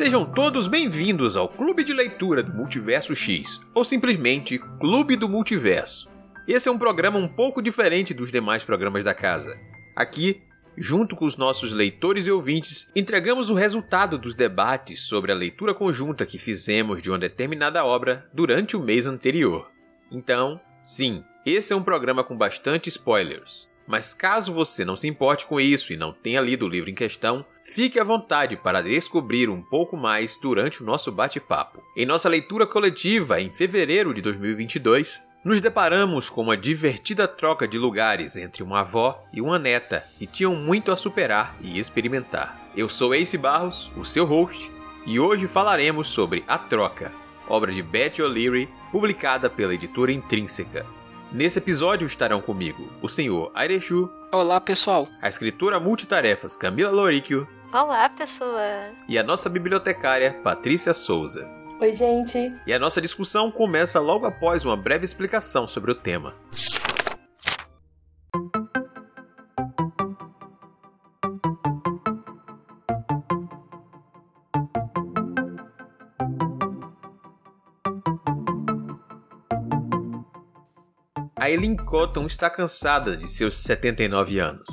Sejam todos bem-vindos ao Clube de Leitura do Multiverso X, ou simplesmente Clube do Multiverso. Esse é um programa um pouco diferente dos demais programas da casa. Aqui, junto com os nossos leitores e ouvintes, entregamos o resultado dos debates sobre a leitura conjunta que fizemos de uma determinada obra durante o mês anterior. Então, sim, esse é um programa com bastante spoilers. Mas caso você não se importe com isso e não tenha lido o livro em questão, fique à vontade para descobrir um pouco mais durante o nosso bate-papo. Em nossa leitura coletiva em fevereiro de 2022, nos deparamos com uma divertida troca de lugares entre uma avó e uma neta que tinham muito a superar e experimentar. Eu sou Ace Barros, o seu host, e hoje falaremos sobre A Troca, obra de Beth O'Leary, publicada pela editora Intrínseca. Nesse episódio estarão comigo o senhor Airechu. Olá, pessoal. A escritora multitarefas Camila Loricchio. Olá, pessoa. E a nossa bibliotecária Patrícia Souza. Oi, gente. E a nossa discussão começa logo após uma breve explicação sobre o tema. A Eileen Cotton está cansada de seus 79 anos.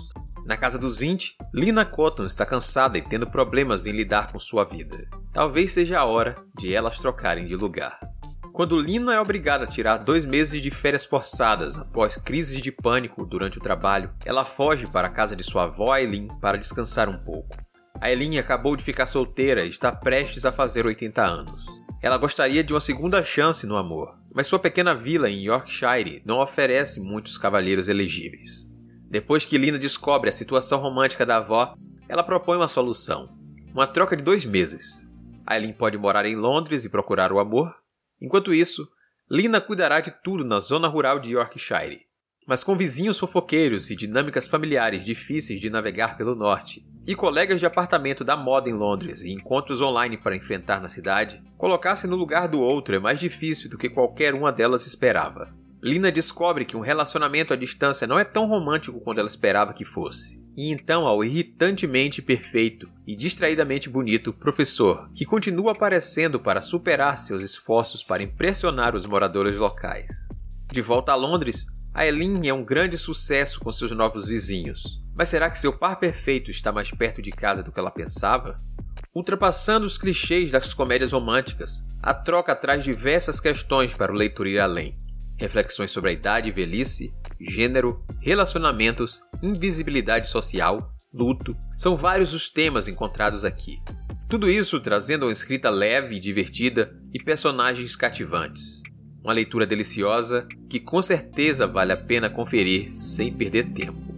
Na casa dos 20, Lina Cotton está cansada e tendo problemas em lidar com sua vida. Talvez seja a hora de elas trocarem de lugar. Quando Lina é obrigada a tirar dois meses de férias forçadas após crises de pânico durante o trabalho, ela foge para a casa de sua avó Eileen para descansar um pouco. A Eileen acabou de ficar solteira e está prestes a fazer 80 anos. Ela gostaria de uma segunda chance no amor, mas sua pequena vila em Yorkshire não oferece muitos cavalheiros elegíveis. Depois que Lina descobre a situação romântica da avó, ela propõe uma solução: uma troca de dois meses. Aileen pode morar em Londres e procurar o amor. Enquanto isso, Lina cuidará de tudo na zona rural de Yorkshire. Mas com vizinhos fofoqueiros e dinâmicas familiares difíceis de navegar pelo norte, e colegas de apartamento da moda em Londres e encontros online para enfrentar na cidade, colocar-se no lugar do outro é mais difícil do que qualquer uma delas esperava. Lina descobre que um relacionamento à distância não é tão romântico quanto ela esperava que fosse. E então ao irritantemente perfeito e distraidamente bonito professor, que continua aparecendo para superar seus esforços para impressionar os moradores locais. De volta a Londres, a Eileen é um grande sucesso com seus novos vizinhos. Mas será que seu par perfeito está mais perto de casa do que ela pensava? Ultrapassando os clichês das comédias românticas, a troca traz diversas questões para o leitor ir além. Reflexões sobre a idade e velhice, gênero, relacionamentos, invisibilidade social, luto, são vários os temas encontrados aqui. Tudo isso trazendo uma escrita leve e divertida e personagens cativantes. Uma leitura deliciosa que com certeza vale a pena conferir sem perder tempo.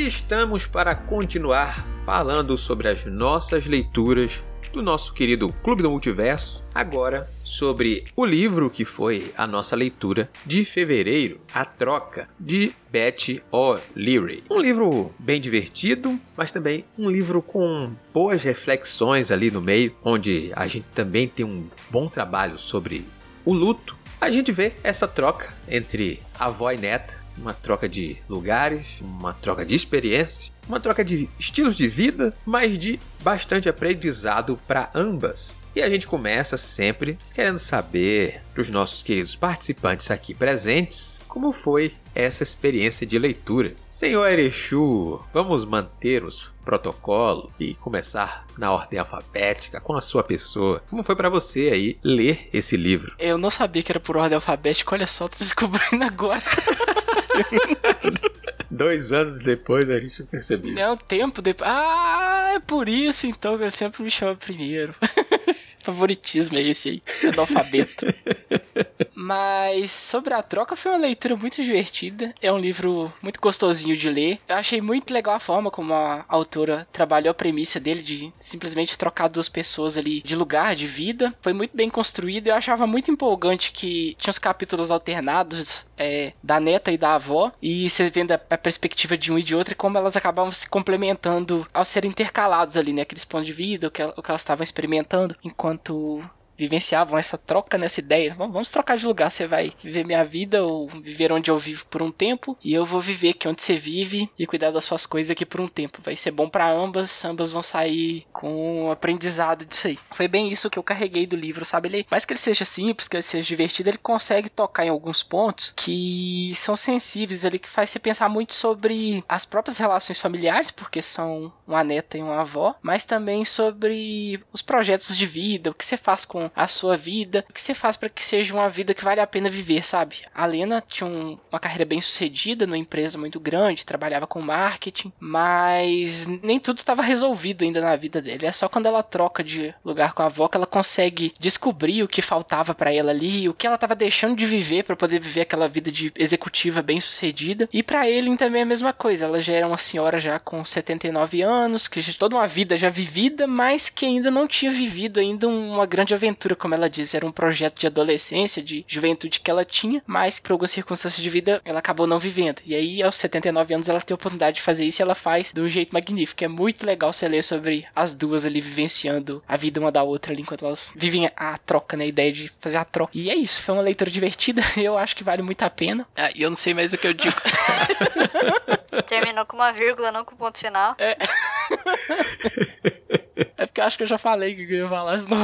Aqui estamos para continuar falando sobre as nossas leituras do nosso querido Clube do Multiverso, agora sobre o livro que foi a nossa leitura de fevereiro, A Troca, de Betty O'Leary. Um livro bem divertido, mas também um livro com boas reflexões ali no meio, onde a gente também tem um bom trabalho sobre o luto. A gente vê essa troca entre avó e neta, uma troca de lugares, uma troca de experiências, uma troca de estilos de vida, mas de bastante aprendizado para ambas. E a gente começa sempre querendo saber dos nossos queridos participantes aqui presentes como foi essa experiência de leitura. Senhor Erechu, vamos manter os protocolo e começar na ordem alfabética com a sua pessoa. Como foi para você aí ler esse livro? Eu não sabia que era por ordem alfabética, olha só, tô descobrindo agora. Dois anos depois a gente percebeu. Não, tempo depois. Ah, é por isso então que eu sempre me chamo primeiro. Favoritismo é esse aí, analfabeto. Mas sobre a troca foi uma leitura muito divertida. É um livro muito gostosinho de ler. Eu achei muito legal a forma como a autora trabalhou a premissa dele de simplesmente trocar duas pessoas ali de lugar, de vida. Foi muito bem construído. Eu achava muito empolgante que tinha os capítulos alternados é, da neta e da avó. E você vendo a, a, perspectiva de um e de outro e como elas acabavam se complementando ao serem intercalados ali, né? Aqueles pontos de vida, o que, o que elas estavam experimentando enquanto vivenciavam essa troca nessa ideia. Vamos trocar de lugar, você vai viver minha vida ou viver onde eu vivo por um tempo e eu vou viver aqui onde você vive e cuidar das suas coisas aqui por um tempo. Vai ser bom para ambas, ambas vão sair com um aprendizado disso aí. Foi bem isso que eu carreguei do livro, sabe? Ele, mais que ele seja simples, que ele seja divertido, ele consegue tocar em alguns pontos que são sensíveis ali, que faz você pensar muito sobre as próprias relações familiares, porque são uma neta e uma avó, mas também sobre os projetos de vida, o que você faz com a sua vida, o que você faz para que seja uma vida que vale a pena viver, sabe? A Lena tinha um, uma carreira bem sucedida numa empresa muito grande, trabalhava com marketing, mas nem tudo estava resolvido ainda na vida dele. É só quando ela troca de lugar com a avó que ela consegue descobrir o que faltava para ela ali, o que ela estava deixando de viver para poder viver aquela vida de executiva bem sucedida. E para ele também é a mesma coisa. Ela já era uma senhora já com 79 anos, que já toda uma vida já vivida, mas que ainda não tinha vivido ainda uma grande aventura, como ela diz, era um projeto de adolescência, de juventude que ela tinha, mas por algumas circunstâncias de vida ela acabou não vivendo. E aí aos 79 anos ela tem a oportunidade de fazer isso e ela faz de um jeito magnífico. É muito legal você ler sobre as duas ali vivenciando a vida uma da outra ali enquanto elas vivem a troca, né, a ideia de fazer a troca. E é isso, foi uma leitura divertida, eu acho que vale muito a pena. Ah, e eu não sei mais o que eu digo. Terminou com uma vírgula, não com ponto final. É. é porque eu acho que eu já falei que eu ia falar, senão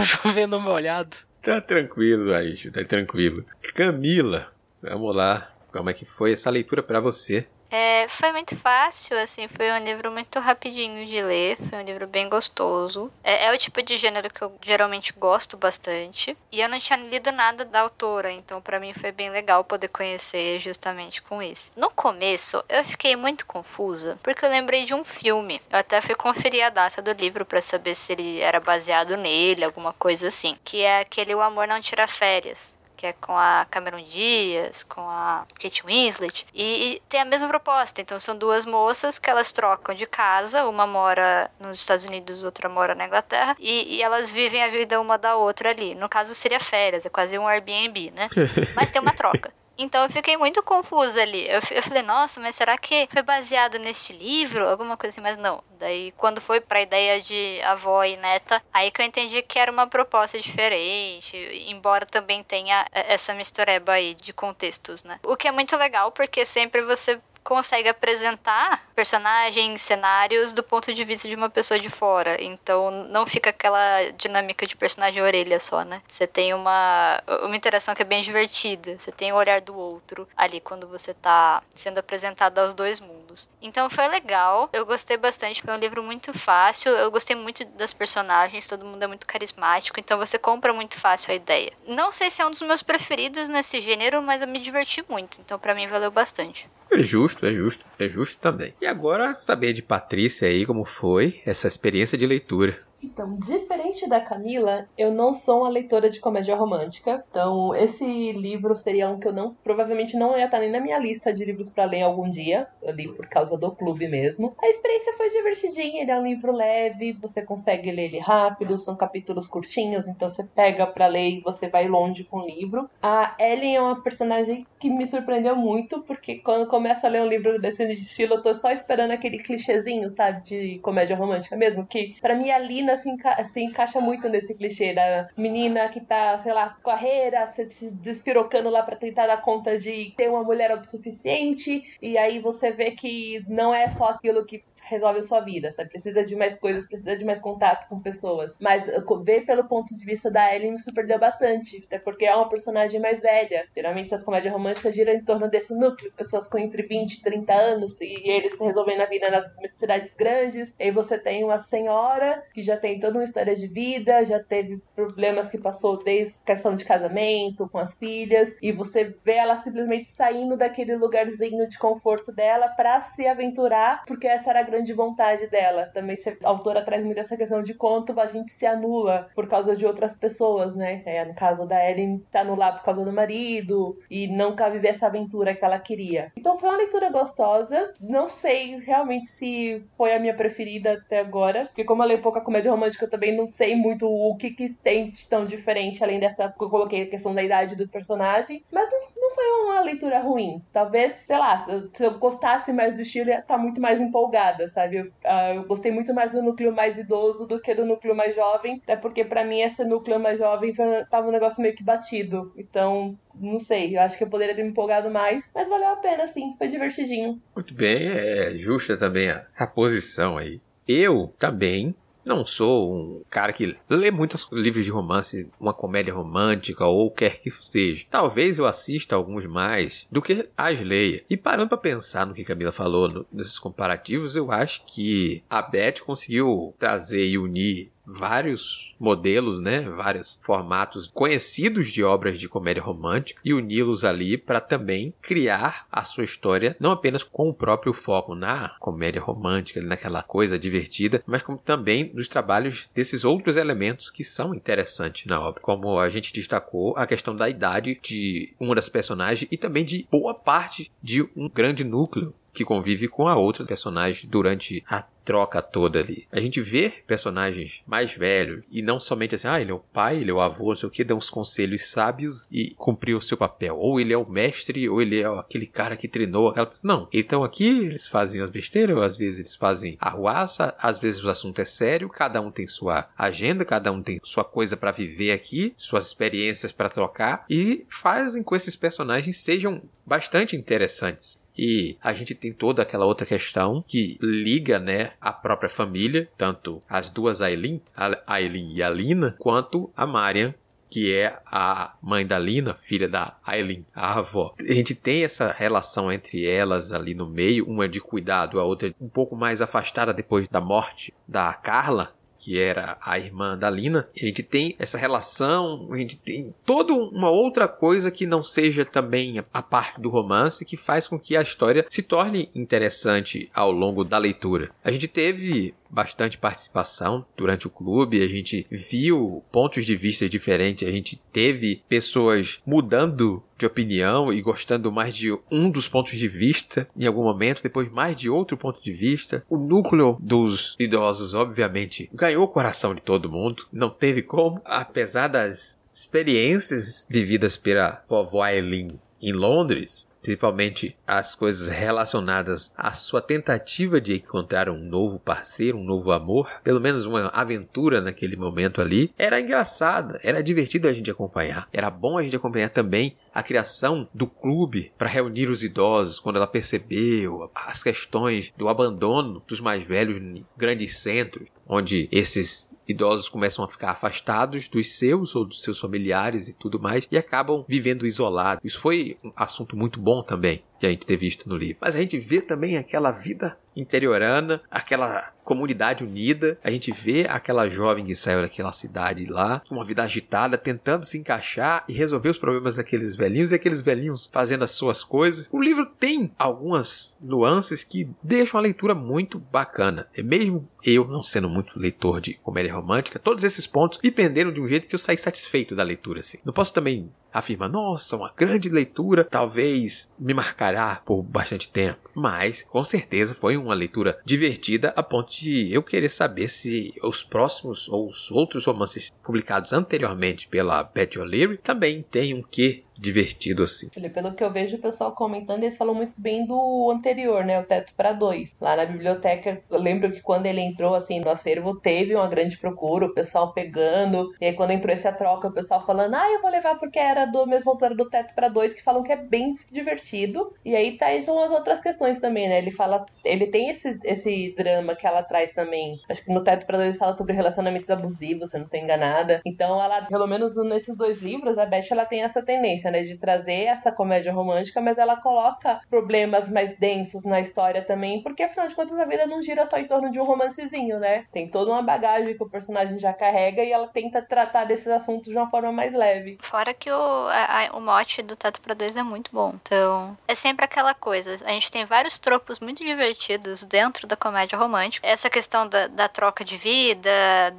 uma olhado. Tá tranquilo, Aisho, tá tranquilo. Camila, vamos lá. Como é que foi essa leitura para você? É, foi muito fácil, assim, foi um livro muito rapidinho de ler, foi um livro bem gostoso. É, é, o tipo de gênero que eu geralmente gosto bastante. E eu não tinha lido nada da autora, então para mim foi bem legal poder conhecer justamente com isso. No começo, eu fiquei muito confusa, porque eu lembrei de um filme. Eu até fui conferir a data do livro para saber se ele era baseado nele, alguma coisa assim. Que é aquele O Amor Não Tira Férias que é com a Cameron Diaz, com a Kate Winslet, e, e, tem a mesma proposta. Então são duas moças que elas trocam de casa, uma mora nos Estados Unidos, outra mora na Inglaterra, e, e elas vivem a vida uma da outra ali. No caso seria férias, é quase um Airbnb, né? Mas tem uma troca. Então eu fiquei muito confusa ali. Eu, eu falei, nossa, mas será que foi baseado neste livro? Alguma coisa assim, mas não. Daí, quando foi pra ideia de avó e neta, aí que eu entendi que era uma proposta diferente, embora também tenha essa mistureba aí de contextos, né? O que é muito legal, porque sempre você consegue apresentar personagens, cenários do ponto de vista de uma pessoa de fora. Então não fica aquela dinâmica de personagem orelha só, né? Você tem uma, uma interação que é bem divertida. Você tem o olhar do outro ali quando você tá sendo apresentado aos dois mundos. Então foi legal. Eu gostei bastante. Foi um livro muito fácil. Eu gostei muito das personagens. Todo mundo é muito carismático. Então você compra muito fácil a ideia. Não sei se é um dos meus preferidos nesse gênero, mas eu me diverti muito. Então para mim valeu bastante. É justo, é justo, é justo também. E agora saber de Patrícia aí como foi essa experiência de leitura. Então, diferente da Camila, eu não sou uma leitora de comédia romântica. Então, esse livro seria um que eu não, provavelmente não ia estar nem na minha lista de livros para ler algum dia. Eu li por causa do clube mesmo. A experiência foi divertidinha, ele é um livro leve, você consegue ler ele rápido, são capítulos curtinhos, então você pega para ler e você vai longe com o livro. A Ellen é uma personagem que me surpreendeu muito, porque quando começa a ler um livro desse estilo, eu tô só esperando aquele clichêzinho, sabe, de comédia romântica mesmo, que para mim a Lina se, enca se encaixa muito nesse clichê da menina que tá, sei lá, carreira, se despirocando lá para tentar dar conta de ter uma mulher autossuficiente, e aí você vê que não é só aquilo que resolve a sua vida, sabe? Precisa de mais coisas, precisa de mais contato com pessoas. Mas ver pelo ponto de vista da Ellie me surpreendeu bastante, até porque é uma personagem mais velha. Geralmente essas comédias românticas giram em torno desse núcleo, pessoas com entre 20 e 30 anos, e eles se resolvem na vida nas cidades grandes. E aí você tem uma senhora que já tem toda uma história de vida, já teve problemas que passou desde questão de casamento, com as filhas, e você vê ela simplesmente saindo daquele lugarzinho de conforto dela para se aventurar, porque essa era a grande vontade dela. Também a autora traz muito essa questão de quanto a gente se anula por causa de outras pessoas, né? É, no caso da Ellen, se anular por causa do marido e nunca viver essa aventura que ela queria. Então foi uma leitura gostosa. Não sei realmente se foi a minha preferida até agora, porque como eu leio pouca comédia romântica, eu também não sei muito o que, que tem de tão diferente, além dessa que eu coloquei a questão da idade do personagem. Mas não foi uma leitura ruim. Talvez, sei lá, se eu gostasse mais do estilo, ia estar tá muito mais empolgada, sabe? Eu, uh, eu, gostei muito mais do núcleo mais idoso do que do núcleo mais jovem, até porque para mim esse núcleo mais jovem tava um negócio meio que batido. Então, não sei, eu acho que eu poderia ter me empolgado mais, mas valeu a pena, sim, foi divertidinho. Muito bem, é justa também a, a posição aí. Eu também não sou um cara que lê muitos livros de romance, uma comédia romântica ou quer que seja. Talvez eu assista alguns mais do que as leia. E parando para pensar no que Camila falou no, nesses comparativos, eu acho que a Beth conseguiu trazer e unir vários modelos, né, vários formatos conhecidos de obras de comédia romântica e uni-los ali para também criar a sua história, não apenas com o próprio foco na comédia romântica, naquela coisa divertida, mas como também nos trabalhos desses outros elementos que são interessantes na obra, como a gente destacou a questão da idade de uma das personagens e também de boa parte de um grande núcleo que convive com a outra personagem durante a troca toda ali. A gente vê personagens mais velhos e não somente assim, ah, ele é o pai, ele é o avô, não sei o que, deu uns conselhos sábios e cumpriu o seu papel. Ou ele é o mestre, ou ele é aquele cara que treinou aquela. Não, então aqui eles fazem as besteiras, às vezes eles fazem a ruaça, às vezes o assunto é sério, cada um tem sua agenda, cada um tem sua coisa para viver aqui, suas experiências para trocar e fazem com que esses personagens sejam bastante interessantes. E a gente tem toda aquela outra questão que liga, né, a própria família, tanto as duas Aileen, a Aileen e a Lina, quanto a Marian, que é a mãe da Lina, filha da Aileen, a avó. A gente tem essa relação entre elas ali no meio, uma de cuidado, a outra um pouco mais afastada depois da morte da Carla, que era a irmã da Lina. A gente tem essa relação, a gente tem toda uma outra coisa que não seja também a parte do romance que faz com que a história se torne interessante ao longo da leitura. A gente teve bastante participação durante o clube, a gente viu pontos de vista diferentes, a gente teve pessoas mudando de opinião e gostando mais de um dos pontos de vista em algum momento, depois mais de outro ponto de vista. O núcleo dos idosos, obviamente, ganhou o coração de todo mundo, não teve como, apesar das experiências vividas pela vovó Eileen em Londres, principalmente as coisas relacionadas à sua tentativa de encontrar um novo parceiro, um novo amor, pelo menos uma aventura naquele momento ali, era engraçada, era divertido a gente acompanhar. Era bom a gente acompanhar também a criação do clube para reunir os idosos, quando ela percebeu as questões do abandono dos mais velhos em grandes centros, onde esses idosos começam a ficar afastados dos seus ou dos seus familiares e tudo mais e acabam vivendo isolados. Isso foi um assunto muito bom também que a gente ter visto no livro. Mas a gente vê também aquela vida interiorana, aquela comunidade unida. A gente vê aquela jovem que saiu daquela cidade lá, uma vida agitada, tentando se encaixar e resolver os problemas daqueles velhinhos e aqueles velhinhos fazendo as suas coisas. O livro tem algumas nuances que deixam a leitura muito bacana. E mesmo eu não sendo muito leitor de comédia romântica, todos esses pontos me prenderam de um jeito que eu saí satisfeito da leitura. Assim. Não posso também afirma: nossa, uma grande leitura, talvez me marcará por bastante tempo. Mas, com certeza, foi uma leitura divertida a ponto de eu querer saber se os próximos ou os outros romances publicados anteriormente pela Betty O'Leary também têm um quê divertido assim. Pelo que eu vejo o pessoal comentando, eles falam muito bem do anterior, né? O Teto para Dois. Lá na biblioteca, eu lembro que quando ele entrou assim no acervo, teve uma grande procura, o pessoal pegando. E aí quando entrou essa troca, o pessoal falando, ah, eu vou levar porque era do mesmo autor do Teto para Dois, que falam que é bem divertido. E aí tá, são as outras questões também, né? Ele fala, ele tem esse, esse drama que ela traz também. Acho que no Teto para Dois fala sobre relacionamentos abusivos, se não tô enganada. Então ela, pelo menos nesses dois livros, a Beth ela tem essa tendência né, de trazer essa comédia romântica, mas ela coloca problemas mais densos na história também, porque afinal de contas a vida não gira só em torno de um romancezinho, né? Tem toda uma bagagem que o personagem já carrega e ela tenta tratar desses assuntos de uma forma mais leve. Fora que o, a, o mote do Teto para Dois é muito bom. Então, é sempre aquela coisa. A gente tem vários tropos muito divertidos dentro da comédia romântica. Essa questão da, da troca de vida,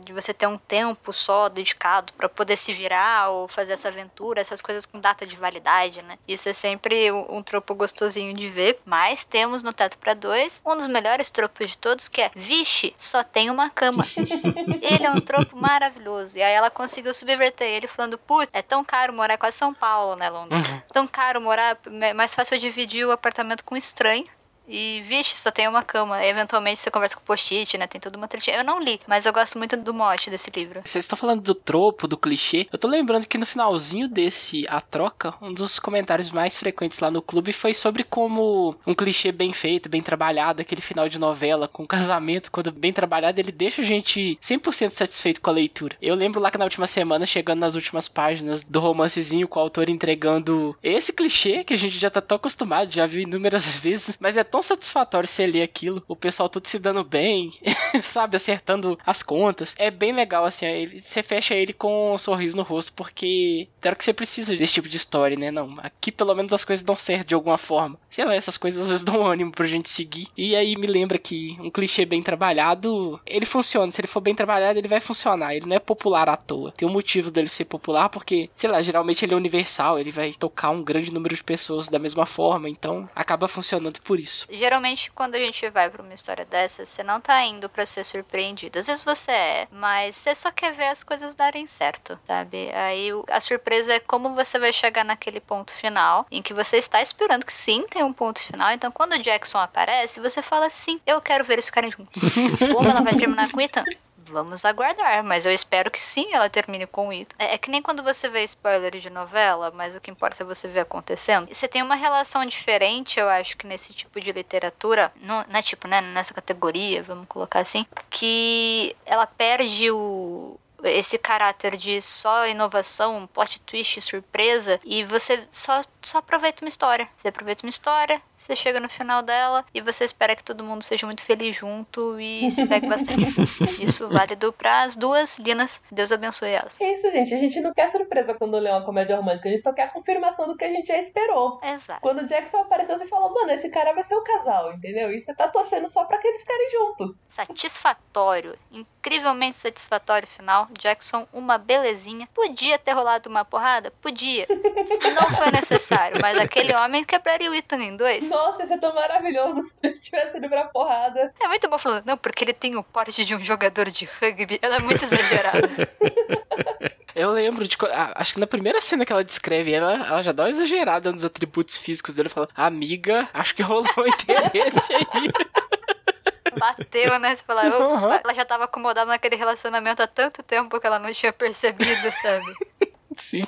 de você ter um tempo só dedicado para poder se virar ou fazer essa aventura, essas coisas com data data de validade, né? Isso é sempre um, um tropo gostosinho de ver. Mas temos no Teto para Dois um dos melhores tropos de todos, que é Vixe, só tem uma cama. ele é um tropo maravilhoso. E aí ela conseguiu subverter ele falando, putz, é tão caro morar quase São Paulo, né, Londres? Uhum. Tão caro morar, é mais fácil dividir o apartamento com um estranho. E, vixe, só tem uma cama. Eventualmente você conversa com o post-it, né? Tem toda uma tretinha. Eu não li, mas eu gosto muito do mote desse livro. Vocês estão falando do tropo, do clichê. Eu tô lembrando que no finalzinho desse A Troca, um dos comentários mais frequentes lá no clube foi sobre como um clichê bem feito, bem trabalhado, aquele final de novela com casamento, quando bem trabalhado, ele deixa a gente 100% satisfeito com a leitura. Eu lembro lá que na última semana, chegando nas últimas páginas do romancezinho com o autor entregando esse clichê que a gente já tá tão acostumado, já viu inúmeras vezes, mas é tão satisfatório você ler aquilo, o pessoal tudo se dando bem, sabe, acertando as contas. É bem legal, assim, ele, você fecha ele com um sorriso no rosto, porque hora que você precisa desse tipo de história, né? Não, aqui pelo menos as coisas dão certo de alguma forma. Sei lá, essas coisas às vezes dão ânimo pra gente seguir. E aí me lembra que um clichê bem trabalhado, ele funciona. Se ele for bem trabalhado, ele vai funcionar. Ele não é popular à toa. Tem um motivo dele ser popular, porque, sei lá, geralmente ele é universal, ele vai tocar um grande número de pessoas da mesma forma, então acaba funcionando por isso geralmente quando a gente vai para uma história dessa, você não tá indo para ser surpreendido. Às vezes você é, mas você só quer ver as coisas darem certo, sabe? Aí a surpresa é como você vai chegar naquele ponto final, em que você está esperando que sim, tem um ponto final. Então quando o Jackson aparece, você fala sim, eu quero ver eles ficarem juntos. como ela vai terminar com o Ethan? Vamos aguardar, mas eu espero que sim ela termine com isso. É, é, que nem quando você vê spoiler de novela, mas o que importa é você ver acontecendo. Você tem uma relação diferente, eu acho, que nesse tipo de literatura, no, né, tipo, né, nessa categoria, vamos colocar assim, que ela perde o, esse caráter de só inovação, plot twist, surpresa, e você só, só aproveita uma história. Você aproveita uma história, você chega no final dela e você espera que todo mundo seja muito feliz junto e se pegue bastante. Isso válido para as duas Linas. Deus abençoe elas. É isso, gente. A gente não quer surpresa quando lê uma comédia romântica. A gente só quer a confirmação do que a gente já esperou. Exato. Quando o Jackson apareceu, você falou, mano, esse cara vai ser o casal, entendeu? E você tá torcendo só pra que eles ficarem juntos. Satisfatório. Incrivelmente satisfatório final. Jackson, uma belezinha. Podia ter rolado uma porrada? Podia. Não foi necessário, mas aquele homem quebraria o Ethan em dois. Nossa, ia ser tão maravilhoso se ele tivesse ido pra porrada. É muito bom falando, não, porque ele tem o porte de um jogador de rugby. Ela é muito exagerada. Eu lembro de. Acho que na primeira cena que ela descreve, ela, ela já dá uma exagerada nos atributos físicos dele. Fala, amiga, acho que rolou um interesse aí. Bateu, né? Você fala, uhum. ela já tava acomodada naquele relacionamento há tanto tempo que ela não tinha percebido, sabe? Sim.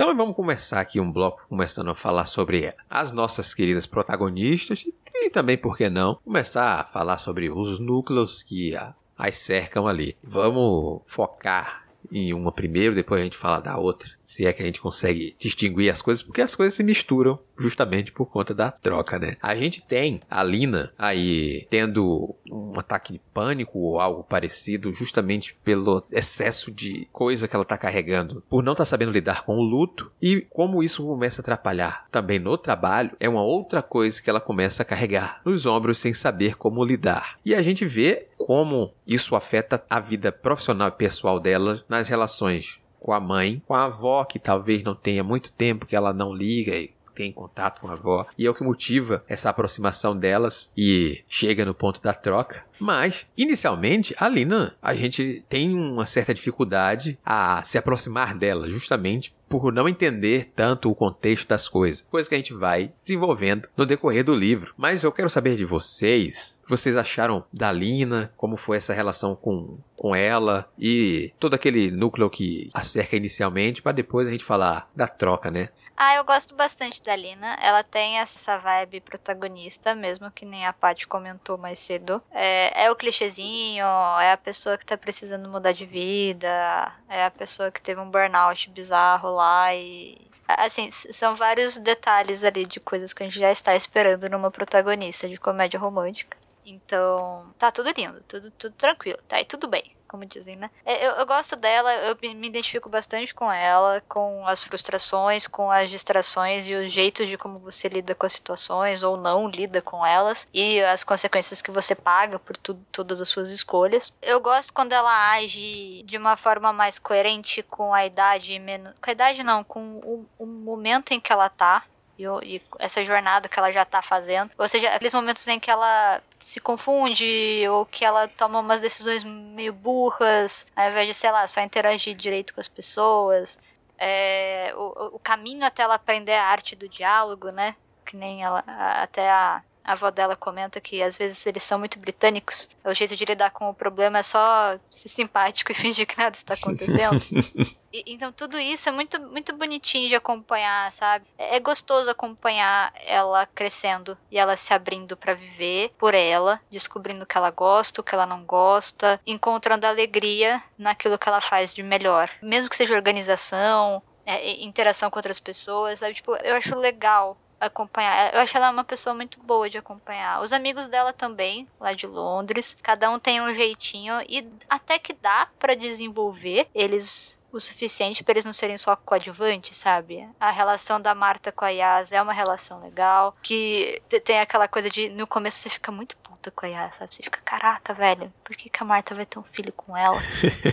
Então vamos começar aqui um bloco começando a falar sobre as nossas queridas protagonistas e também, por que não, começar a falar sobre os núcleos que as cercam ali. Vamos focar em uma primeiro, depois a gente fala da outra. Se é que a gente consegue distinguir as coisas, porque as coisas se misturam justamente por conta da troca, né? A gente tem a Lina aí tendo um ataque de pânico ou algo parecido, justamente pelo excesso de coisa que ela tá carregando, por não estar tá sabendo lidar com o luto e como isso começa a atrapalhar também no trabalho, é uma outra coisa que ela começa a carregar nos ombros sem saber como lidar. E a gente vê como isso afeta a vida profissional e pessoal dela nas relações com a mãe, com a avó, que talvez não tenha muito tempo que ela não liga e tem contato com a avó. E é o que motiva essa aproximação delas e chega no ponto da troca. Mas, inicialmente, a Lina, a gente tem uma certa dificuldade a se aproximar dela, justamente por não entender tanto o contexto das coisas, coisa que a gente vai desenvolvendo no decorrer do livro. Mas eu quero saber de vocês, o que vocês acharam da Lina, como foi essa relação com, com ela e todo aquele núcleo que a cerca inicialmente, para depois a gente falar da troca, né? Ah, eu gosto bastante da Lina. Ela tem essa vibe protagonista, mesmo que nem a Paty comentou mais cedo. É, é, o clichêzinho, é a pessoa que tá precisando mudar de vida, é a pessoa que teve um burnout bizarro lá e. Assim, são vários detalhes ali de coisas que a gente já está esperando numa protagonista de comédia romântica. Então, tá tudo lindo, tudo, tudo tranquilo, tá aí tudo bem como dizem, né? É, eu, eu gosto dela, eu me identifico bastante com ela, com as frustrações, com as distrações e os jeitos de como você lida com as situações ou não lida com elas e as consequências que você paga por tudo, todas as suas escolhas. Eu gosto quando ela age de uma forma mais coerente com a idade menos. Com a idade não, com o, o momento em que ela tá e, e essa jornada que ela já tá fazendo. Ou seja, aqueles momentos em que ela se confunde ou que ela toma umas decisões meio burras, ao invés de, sei lá, só interagir direito com as pessoas. É, o, o caminho até ela aprender a arte do diálogo, né? Que nem ela, até a, a avó dela comenta que às vezes eles são muito britânicos. O jeito de lidar com o problema é só ser simpático e fingir que nada está acontecendo. e, então tudo isso é muito, muito bonitinho de acompanhar, sabe? É, é gostoso acompanhar ela crescendo e ela se abrindo para viver por ela, descobrindo o que ela gosta, o que ela não gosta, encontrando alegria naquilo que ela faz de melhor. Mesmo que seja organização, é, interação com outras pessoas, sabe? Tipo, eu acho legal acompanhar. Eu acho ela uma pessoa muito boa de acompanhar. Os amigos dela também, lá de Londres, cada um tem um jeitinho e até que dá para desenvolver eles o suficiente para eles não serem só coadjuvantes, sabe? A relação da Marta com a Yas é uma relação legal, que tem aquela coisa de no começo você fica muito com a Yas, sabe? Você fica, caraca, velho, por que, que a Marta vai ter um filho com ela?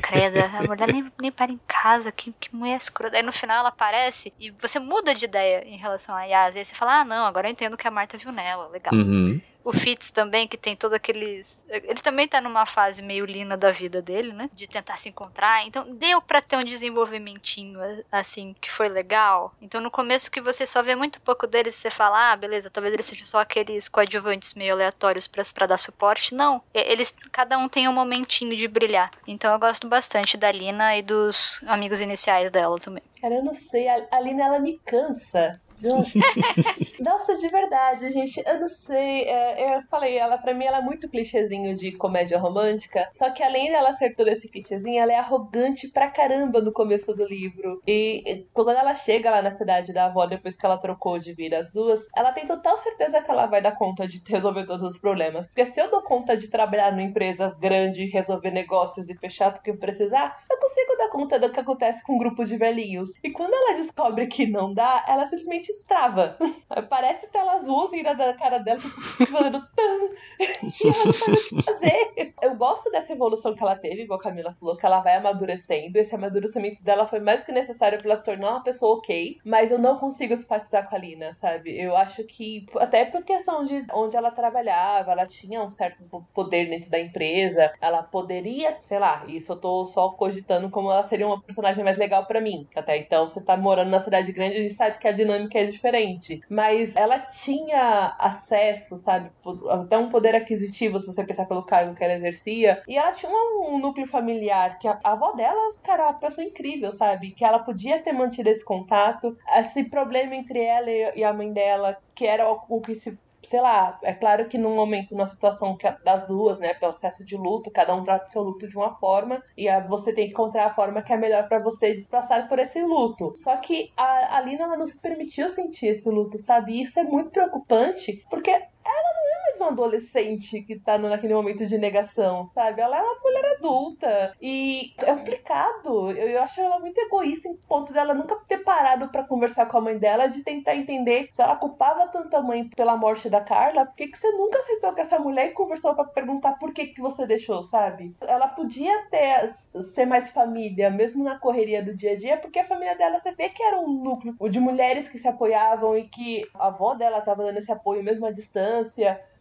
Creda, a mulher nem, nem para em casa, que, que mulher escrota. Aí no final ela aparece e você muda de ideia em relação a Yas, e aí você fala, ah, não, agora eu entendo que a Marta viu nela, legal. Uhum. O Fitz também, que tem todo aqueles. Ele também tá numa fase meio lina da vida dele, né? De tentar se encontrar. Então deu para ter um desenvolvimentinho, assim, que foi legal. Então no começo que você só vê muito pouco deles, você fala, ah, beleza, talvez eles sejam só aqueles coadjuvantes meio aleatórios para dar suporte. Não. Eles, cada um tem um momentinho de brilhar. Então eu gosto bastante da Lina e dos amigos iniciais dela também. Cara, eu não sei, a Lina ela me cansa. Nossa, de verdade, gente, eu não sei. É, eu falei, ela para mim ela é muito clichêzinho de comédia romântica. Só que além dela ser todo esse clichêzinho, ela é arrogante pra caramba no começo do livro. E quando ela chega lá na cidade da avó, depois que ela trocou de vida as duas, ela tem total certeza que ela vai dar conta de resolver todos os problemas. Porque se eu dou conta de trabalhar numa empresa grande, resolver negócios e fechar tudo que eu precisar, eu consigo dar conta do que acontece com um grupo de velhinhos. E quando ela descobre que não dá, ela simplesmente estrava. Parece tela azul assim da cara dela, fazendo tan. que fazer. Eu gosto dessa evolução que ela teve, igual a Camila falou, que ela vai amadurecendo. Esse amadurecimento dela foi mais que necessário pra ela se tornar uma pessoa ok. Mas eu não consigo simpatizar com a Lina, sabe? Eu acho que, até por questão de onde ela trabalhava, ela tinha um certo poder dentro da empresa. Ela poderia, sei lá, isso eu tô só cogitando como ela seria uma personagem mais legal para mim. Até então, você tá morando na cidade grande, a gente sabe que a dinâmica é diferente. Mas ela tinha acesso, sabe? Até um poder aquisitivo, se você pensar pelo cargo que ela exercia. E ela tinha um, núcleo familiar que a, a avó dela, cara, é uma pessoa incrível, sabe? Que ela podia ter mantido esse contato. Esse problema entre ela e a mãe dela, que era o, o que se sei lá, é claro que num momento, numa situação das duas, né, processo de luto, cada um trata seu luto de uma forma e você tem que encontrar a forma que é melhor para você passar por esse luto. Só que a, a Lina ela não se permitiu sentir esse luto, sabe? E isso é muito preocupante porque ela não é mais uma adolescente que tá naquele momento de negação, sabe? Ela é uma mulher adulta. E é complicado. Eu, eu acho ela muito egoísta em ponto dela nunca ter parado para conversar com a mãe dela, de tentar entender se ela culpava tanto a mãe pela morte da Carla, por que, você nunca aceitou com essa mulher e conversou para perguntar por que, que você deixou, sabe? Ela podia ter ser mais família, mesmo na correria do dia a dia, porque a família dela você vê que era um núcleo de mulheres que se apoiavam e que a avó dela tava dando esse apoio mesmo à distância.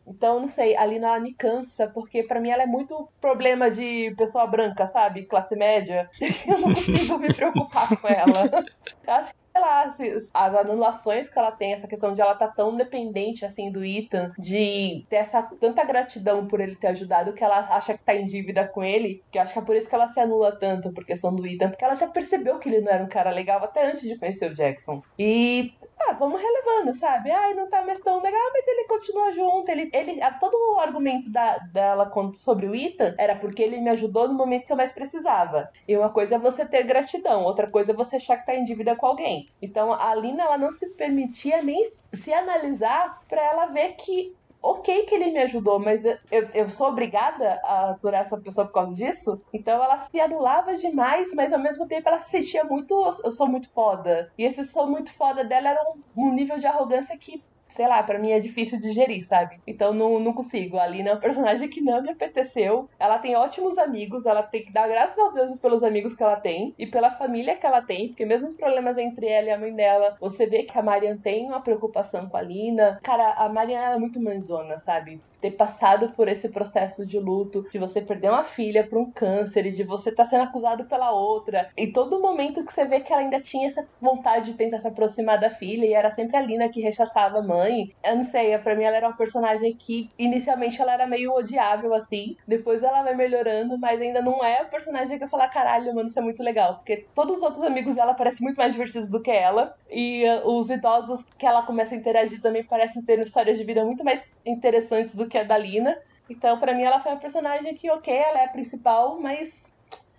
Então, não sei, a Lina me cansa, porque para mim ela é muito problema de pessoa branca, sabe? Classe média. Eu não consigo me preocupar com ela. Acho que sei lá, as anulações que ela tem, essa questão de ela tá tão dependente assim do Ethan, de ter essa tanta gratidão por ele ter ajudado que ela acha que tá em dívida com ele, que acho que é por isso que ela se anula tanto por questão do Ethan, porque ela já percebeu que ele não era um cara legal até antes de conhecer o Jackson. E ah, vamos relevando, sabe? Ai, não tá mais tão legal, mas ele continua junto. Ele, ele, todo o argumento da, dela sobre o Ethan era porque ele me ajudou no momento que eu mais precisava. E uma coisa é você ter gratidão, outra coisa é você achar que tá em dívida com alguém. Então a Lina ela não se permitia nem se analisar para ela ver que ok que ele me ajudou, mas eu, eu, sou obrigada a aturar essa pessoa por causa disso. Então ela se anulava demais, mas ao mesmo tempo ela se sentia muito. Eu sou muito foda. E esse sou muito foda dela era um, um nível de arrogância que sei lá, para mim é difícil digerir, sabe? Então não, não consigo. A Lina é uma personagem que não me apeteceu. Ela tem ótimos amigos, ela tem que dar graças aos deuses pelos amigos que ela tem e pela família que ela tem, porque mesmo os problemas entre ela e a mãe dela, você vê que a Marian tem uma preocupação com a Lina. Cara, a Marian é muito mãezona, sabe? Ter passado por esse processo de luto, de você perder uma filha por um câncer e de você estar tá sendo acusado pela outra. E todo momento que você vê que ela ainda tinha essa vontade de tentar se aproximar da filha e era sempre a Lina que rechaçava a mãe. Eu não sei, pra mim ela era uma personagem que inicialmente ela era meio odiável assim, depois ela vai melhorando, mas ainda não é a personagem que eu falar, caralho, mano, isso é muito legal, porque todos os outros amigos dela parecem muito mais divertidos do que ela e uh, os idosos que ela começa a interagir também parecem ter histórias de vida muito mais interessantes do que a da Lina. Então, para mim, ela foi uma personagem que, ok, ela é a principal, mas.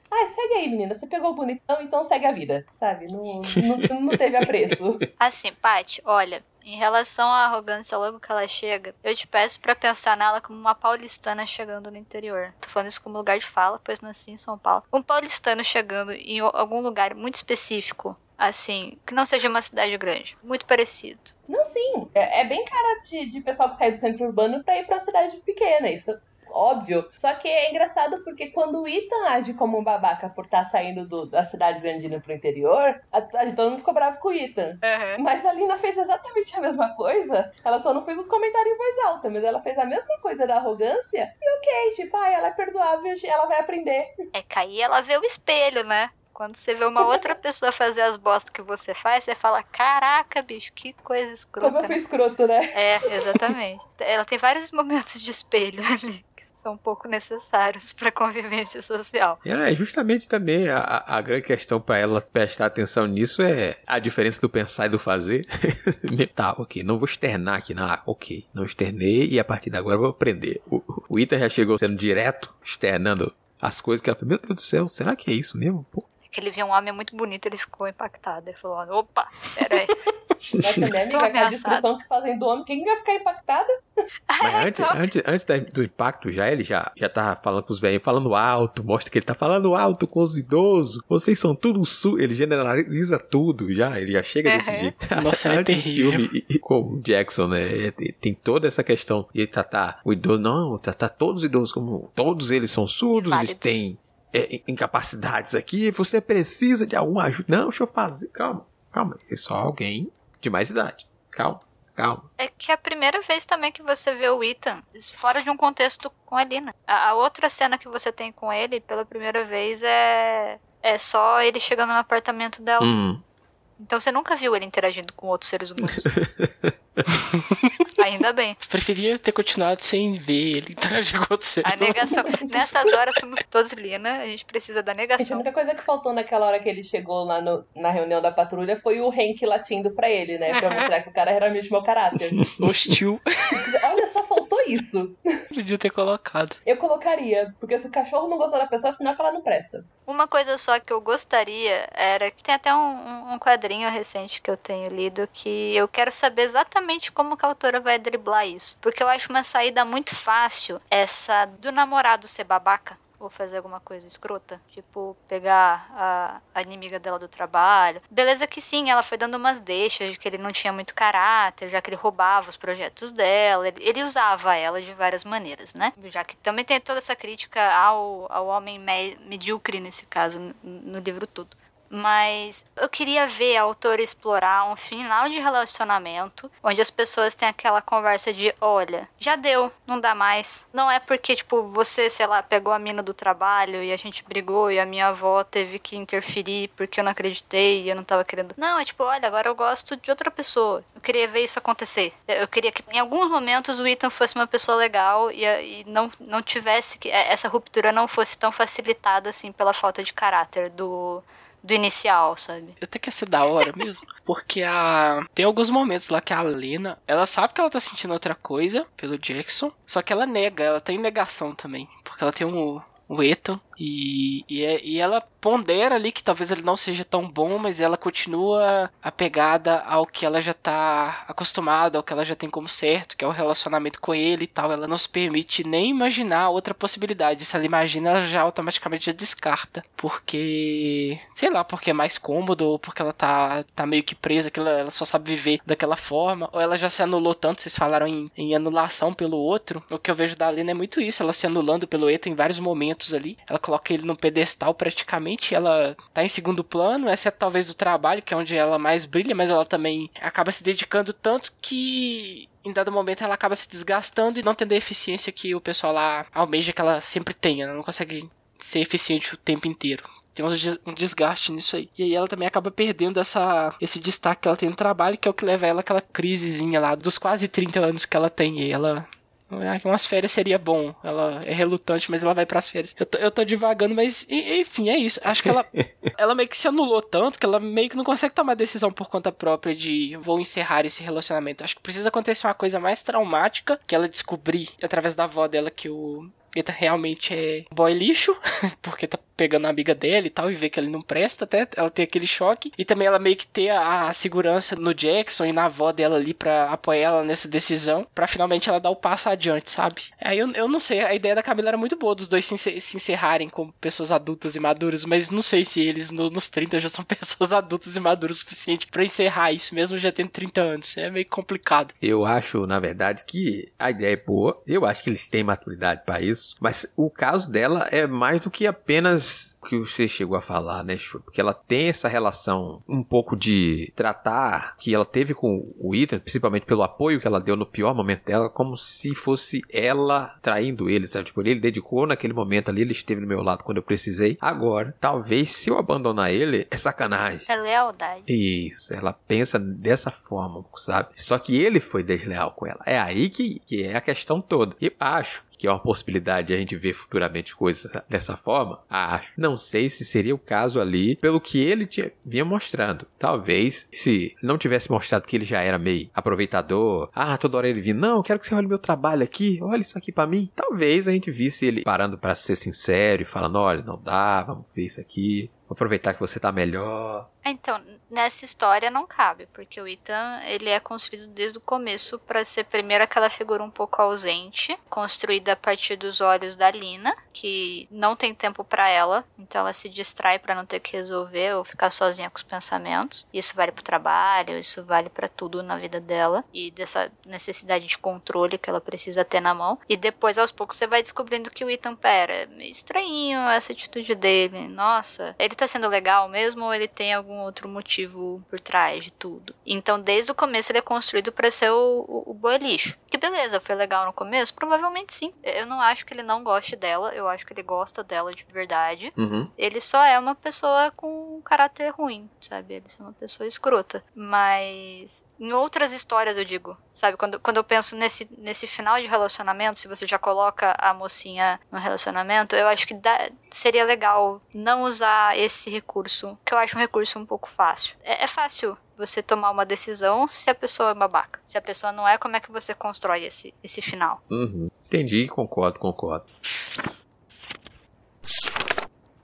Ah, segue aí, menina. Você pegou o bonitão, então segue a vida, sabe? Não, não, não teve apreço. Assim, Paty, olha, em relação à arrogância logo que ela chega, eu te peço para pensar nela como uma paulistana chegando no interior. Tô falando isso como lugar de fala, pois nasci em São Paulo. Um paulistano chegando em algum lugar muito específico, assim, que não seja uma cidade grande. Muito parecido. Não, sim. É, é bem cara de, de pessoal que sai do centro urbano pra ir pra cidade pequena. Isso óbvio. Só que é engraçado porque quando o Ethan age como um babaca por estar tá saindo do, da cidade grandina pro interior, a, a, todo mundo ficou bravo com o Ethan. Uhum. Mas a Lina fez exatamente a mesma coisa. Ela só não fez os comentários em voz alta, mas ela fez a mesma coisa da arrogância. E ok, tipo, ah, ela é perdoável, ela vai aprender. É, cair ela vê o espelho, né? Quando você vê uma outra pessoa fazer as bostas que você faz, você fala: Caraca, bicho, que coisa escrota. Como eu fui escroto, né? É, exatamente. Ela tem vários momentos de espelho ali são um pouco necessários para convivência social. É, justamente também a, a grande questão para ela prestar atenção nisso é a diferença do pensar e do fazer. tá, ok, não vou externar aqui, não, ah, ok, não externei e a partir de agora eu vou aprender. O, o Ita já chegou sendo direto, externando as coisas que ela falou, meu Deus do céu, será que é isso mesmo? Pô, que ele viu um homem muito bonito, ele ficou impactado. Ele falou: opa, peraí. Mas também, amiga, aquela descrição que fazem do homem, quem vai ficar impactada? Mas antes, então... antes, antes do impacto, já ele já, já tava falando com os velhos, falando alto, mostra que ele tá falando alto com os idosos. Vocês são tudo su. Ele generaliza tudo já, ele já chega desse uhum. jeito. Nossa, é terrível. Filme, e, com o Jackson, né? Tem toda essa questão. E tá, tá, o idoso, não, tá, tá todos os idosos como. Todos eles são surdos, eles têm é, incapacidades aqui, você precisa de alguma ajuda. Não, deixa eu fazer. Calma, calma. É só alguém de mais idade. Calma, calma. É que é a primeira vez também que você vê o Ethan fora de um contexto com a Lina. A, a outra cena que você tem com ele, pela primeira vez, é. É só ele chegando no apartamento dela. Hum. Então você nunca viu ele interagindo com outros seres humanos. Ainda bem. Preferia ter continuado sem ver ele interagir com outros seres A negação. Nessas horas somos todos Lina, a gente precisa da negação. a única coisa que faltou naquela hora que ele chegou lá no, na reunião da patrulha foi o Hank latindo pra ele, né? Pra mostrar que o cara era mesmo meu caráter. Hostil. Olha, só faltou isso. Podia ter colocado. Eu colocaria, porque se o cachorro não gostar da pessoa, sinal que ela não presta. Uma coisa só que eu gostaria era que tem até um, um quadrinho recente que eu tenho lido que eu quero saber exatamente como que a autora vai driblar isso. Porque eu acho uma saída muito fácil essa do namorado ser babaca ou fazer alguma coisa escrota, tipo pegar a, a, inimiga dela do trabalho. Beleza que sim, ela foi dando umas deixas de que ele não tinha muito caráter, já que ele roubava os projetos dela, ele, ele usava ela de várias maneiras, né? Já que também tem toda essa crítica ao, ao homem medíocre nesse caso no, no livro todo mas eu queria ver a autora explorar um final de relacionamento onde as pessoas têm aquela conversa de: olha, já deu, não dá mais. Não é porque, tipo, você, sei lá, pegou a mina do trabalho e a gente brigou e a minha avó teve que interferir porque eu não acreditei e eu não tava querendo. Não, é tipo, olha, agora eu gosto de outra pessoa. Eu queria ver isso acontecer. Eu queria que em alguns momentos o Ethan fosse uma pessoa legal e, e não, não tivesse que. essa ruptura não fosse tão facilitada assim pela falta de caráter do do inicial, sabe? Até que ia ser da hora mesmo. Porque a. Tem alguns momentos lá que a Lena, ela sabe que ela tá sentindo outra coisa pelo Jackson. Só que ela nega, ela tá em negação também. Porque ela tem um, o Ethan. E, e, é, e, ela pondera ali que talvez ele não seja tão bom, mas ela continua apegada ao que ela já tá acostumada, ao que ela já tem como certo, que é o relacionamento com ele e tal. Ela não se permite nem imaginar outra possibilidade. Se ela imagina, ela já automaticamente já descarta. Porque. Sei lá, porque é mais cômodo, ou porque ela tá, tá meio que presa, que ela, ela só sabe viver daquela forma, ou ela já se anulou tanto, vocês falaram em, em anulação pelo outro. O que eu vejo da Lena é muito isso, ela se anulando pelo Ethan em vários momentos ali. Ela coloca ele no pedestal praticamente, ela tá em segundo plano, exceto talvez do trabalho, que é onde ela mais brilha, mas ela também acaba se dedicando tanto que em dado momento ela acaba se desgastando e não tendo a eficiência que o pessoal lá almeja que ela sempre tenha, ela não consegue ser eficiente o tempo inteiro tem um desgaste nisso aí. E aí ela também acaba perdendo essa, esse destaque que ela tem no trabalho, que é o que leva ela aquela crisezinha lá dos quase 30 anos que ela tem. E ela ah, umas férias seria bom. Ela é relutante, mas ela vai para as férias. Eu tô, eu tô divagando, mas enfim, é isso. Acho que ela, ela meio que se anulou tanto que ela meio que não consegue tomar decisão por conta própria de vou encerrar esse relacionamento. Acho que precisa acontecer uma coisa mais traumática que ela descobrir através da avó dela que o Eta realmente é boy lixo, porque tá pegando a amiga dela e tal, e vê que ele não presta, até ela tem aquele choque. E também ela meio que ter a, a segurança no Jackson e na avó dela ali para apoiar ela nessa decisão, para finalmente ela dar o passo adiante, sabe? Aí eu, eu não sei, a ideia da Camila era muito boa dos dois se, se encerrarem como pessoas adultas e maduras, mas não sei se eles no, nos 30 já são pessoas adultas e maduras o suficiente para encerrar isso, mesmo já tendo 30 anos. É meio complicado. Eu acho, na verdade, que a ideia é boa. Eu acho que eles têm maturidade para isso. Mas o caso dela é mais do que apenas que você chegou a falar, né, Chu? Porque ela tem essa relação um pouco de tratar que ela teve com o Ethan, principalmente pelo apoio que ela deu no pior momento dela, como se fosse ela traindo ele, sabe? Tipo, ele dedicou naquele momento ali, ele esteve no meu lado quando eu precisei. Agora, talvez se eu abandonar ele, é sacanagem. É lealdade. Isso, ela pensa dessa forma, sabe? Só que ele foi desleal com ela. É aí que, que é a questão toda. E acho que é uma possibilidade a gente ver futuramente coisas dessa forma? Acho. Não sei se seria o caso ali, pelo que ele tinha, vinha mostrando. Talvez, se não tivesse mostrado que ele já era meio aproveitador, ah, toda hora ele vinha, não, quero que você olhe meu trabalho aqui, olha isso aqui para mim. Talvez a gente visse ele parando para ser sincero e falando, olha, não dá, vamos ver isso aqui, vou aproveitar que você tá melhor. Então, nessa história não cabe, porque o Ethan, ele é construído desde o começo para ser primeiro aquela figura um pouco ausente, construída a partir dos olhos da Lina, que não tem tempo para ela, então ela se distrai para não ter que resolver ou ficar sozinha com os pensamentos. Isso vale pro trabalho, isso vale para tudo na vida dela e dessa necessidade de controle que ela precisa ter na mão. E depois aos poucos você vai descobrindo que o Ethan, pera, é meio estranho essa atitude dele. Nossa, ele tá sendo legal mesmo ou ele tem algum outro motivo por trás de tudo. Então, desde o começo, ele é construído para ser o, o, o boi lixo. Que beleza, foi legal no começo? Provavelmente sim. Eu não acho que ele não goste dela, eu acho que ele gosta dela de verdade. Uhum. Ele só é uma pessoa com um caráter ruim, sabe? Ele é uma pessoa escrota. Mas em outras histórias, eu digo, sabe? Quando, quando eu penso nesse, nesse final de relacionamento, se você já coloca a mocinha no relacionamento, eu acho que dá, seria legal não usar esse recurso, que eu acho um recurso um pouco fácil. É, é fácil você tomar uma decisão se a pessoa é babaca. Se a pessoa não é, como é que você constrói esse, esse final? Uhum. Entendi, concordo, concordo.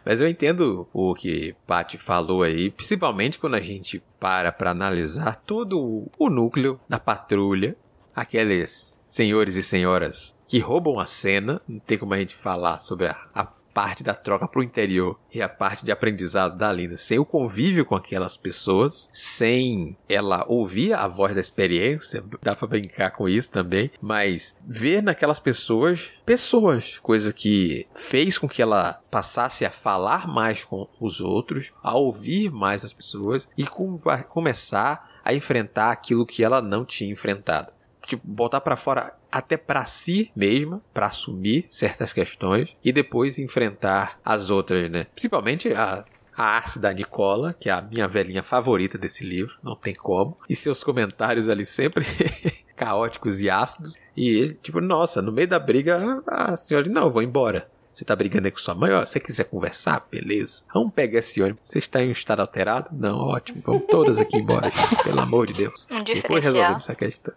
Mas eu entendo o que Paty falou aí, principalmente quando a gente para para analisar todo o núcleo da patrulha, aqueles senhores e senhoras que roubam a cena, não tem como a gente falar sobre a, a parte da troca para o interior e a parte de aprendizado da Linda, sem o convívio com aquelas pessoas, sem ela ouvir a voz da experiência, dá para brincar com isso também, mas ver naquelas pessoas pessoas, coisa que fez com que ela passasse a falar mais com os outros, a ouvir mais as pessoas e com, começar a enfrentar aquilo que ela não tinha enfrentado tipo, botar para fora até para si mesma, para assumir certas questões e depois enfrentar as outras, né? Principalmente a a arte da Nicola, que é a minha velhinha favorita desse livro, não tem como. E seus comentários ali sempre caóticos e ácidos. E, tipo, nossa, no meio da briga, a senhora, não, eu vou embora. Você tá brigando aí com sua mãe? Ó, você quiser conversar? Beleza. Vamos pegar esse ônibus. Você está em um estado alterado? Não, ótimo. Vamos todas aqui embora. Pelo amor de Deus. Um Depois resolvemos essa questão.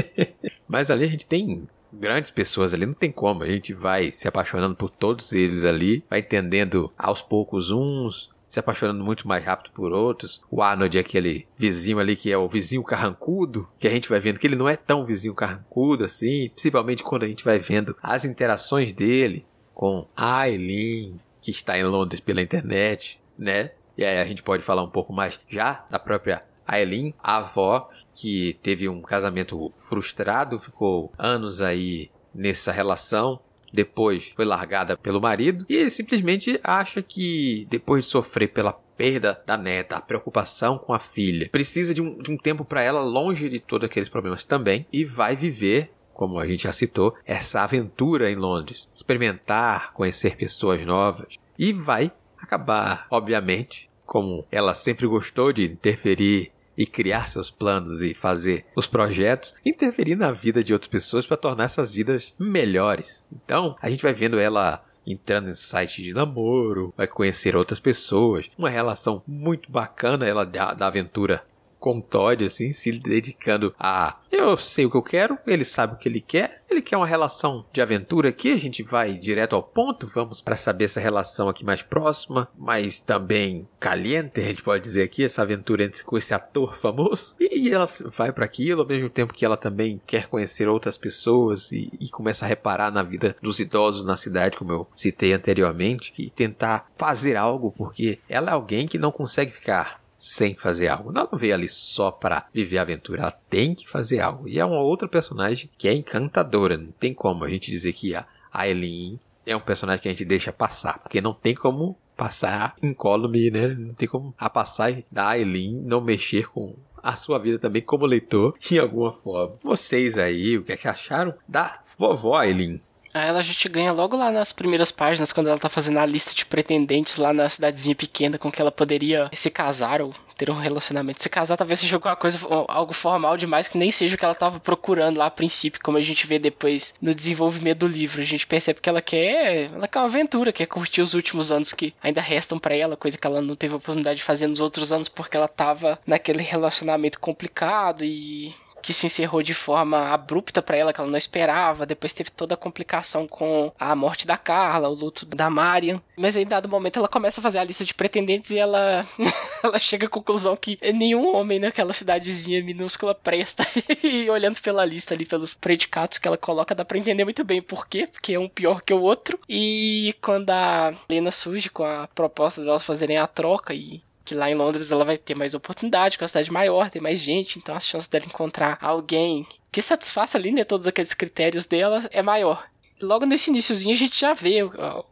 Mas ali a gente tem grandes pessoas ali, não tem como. A gente vai se apaixonando por todos eles ali, vai entendendo aos poucos uns, se apaixonando muito mais rápido por outros. O Arnold é aquele vizinho ali que é o vizinho carrancudo, que a gente vai vendo que ele não é tão vizinho carrancudo assim, principalmente quando a gente vai vendo as interações dele com a Aileen, que está em Londres pela internet, né? E aí a gente pode falar um pouco mais já da própria Aileen, a avó, que teve um casamento frustrado, ficou anos aí nessa relação, depois foi largada pelo marido e simplesmente acha que depois de sofrer pela perda da neta, a preocupação com a filha, precisa de um, de um tempo para ela longe de todos aqueles problemas também e vai viver como a gente já citou, essa aventura em Londres, experimentar, conhecer pessoas novas e vai acabar, obviamente, como ela sempre gostou de interferir e criar seus planos e fazer os projetos, interferir na vida de outras pessoas para tornar essas vidas melhores. Então, a gente vai vendo ela entrando em site de namoro, vai conhecer outras pessoas, uma relação muito bacana ela da, da aventura com Todd, assim, se dedicando a eu sei o que eu quero, ele sabe o que ele quer, ele quer uma relação de aventura aqui, a gente vai direto ao ponto, vamos para saber essa relação aqui mais próxima, mas também caliente, a gente pode dizer aqui, essa aventura entre, com esse ator famoso, e, e ela vai para aquilo, ao mesmo tempo que ela também quer conhecer outras pessoas e, e começa a reparar na vida dos idosos na cidade, como eu citei anteriormente, e tentar fazer algo, porque ela é alguém que não consegue ficar sem fazer algo. Ela não veio ali só para viver a aventura, ela tem que fazer algo. E é uma outra personagem que é encantadora, não tem como a gente dizer que a Aileen é um personagem que a gente deixa passar, porque não tem como passar incólume, né? Não tem como a passagem da Aileen não mexer com a sua vida também como leitor em alguma forma. Vocês aí, o que é que acharam da vovó Aileen? Aí ela a gente ganha logo lá nas primeiras páginas, quando ela tá fazendo a lista de pretendentes lá na cidadezinha pequena com que ela poderia se casar ou ter um relacionamento. Se casar talvez seja alguma coisa, algo formal demais, que nem seja o que ela tava procurando lá a princípio, como a gente vê depois no desenvolvimento do livro. A gente percebe que ela quer, ela quer uma aventura, quer curtir os últimos anos que ainda restam para ela, coisa que ela não teve a oportunidade de fazer nos outros anos porque ela tava naquele relacionamento complicado e que se encerrou de forma abrupta para ela, que ela não esperava. Depois teve toda a complicação com a morte da Carla, o luto da Marian. Mas em dado momento, ela começa a fazer a lista de pretendentes e ela, ela chega à conclusão que nenhum homem naquela cidadezinha minúscula presta. e olhando pela lista ali, pelos predicados que ela coloca, dá pra entender muito bem por quê, porque é um pior que o outro. E quando a Lena surge com a proposta delas fazerem a troca e que lá em Londres ela vai ter mais oportunidade, com a cidade maior, tem mais gente, então as chances dela encontrar alguém que satisfaça ali, né, todos aqueles critérios dela é maior logo nesse iníciozinho a gente já vê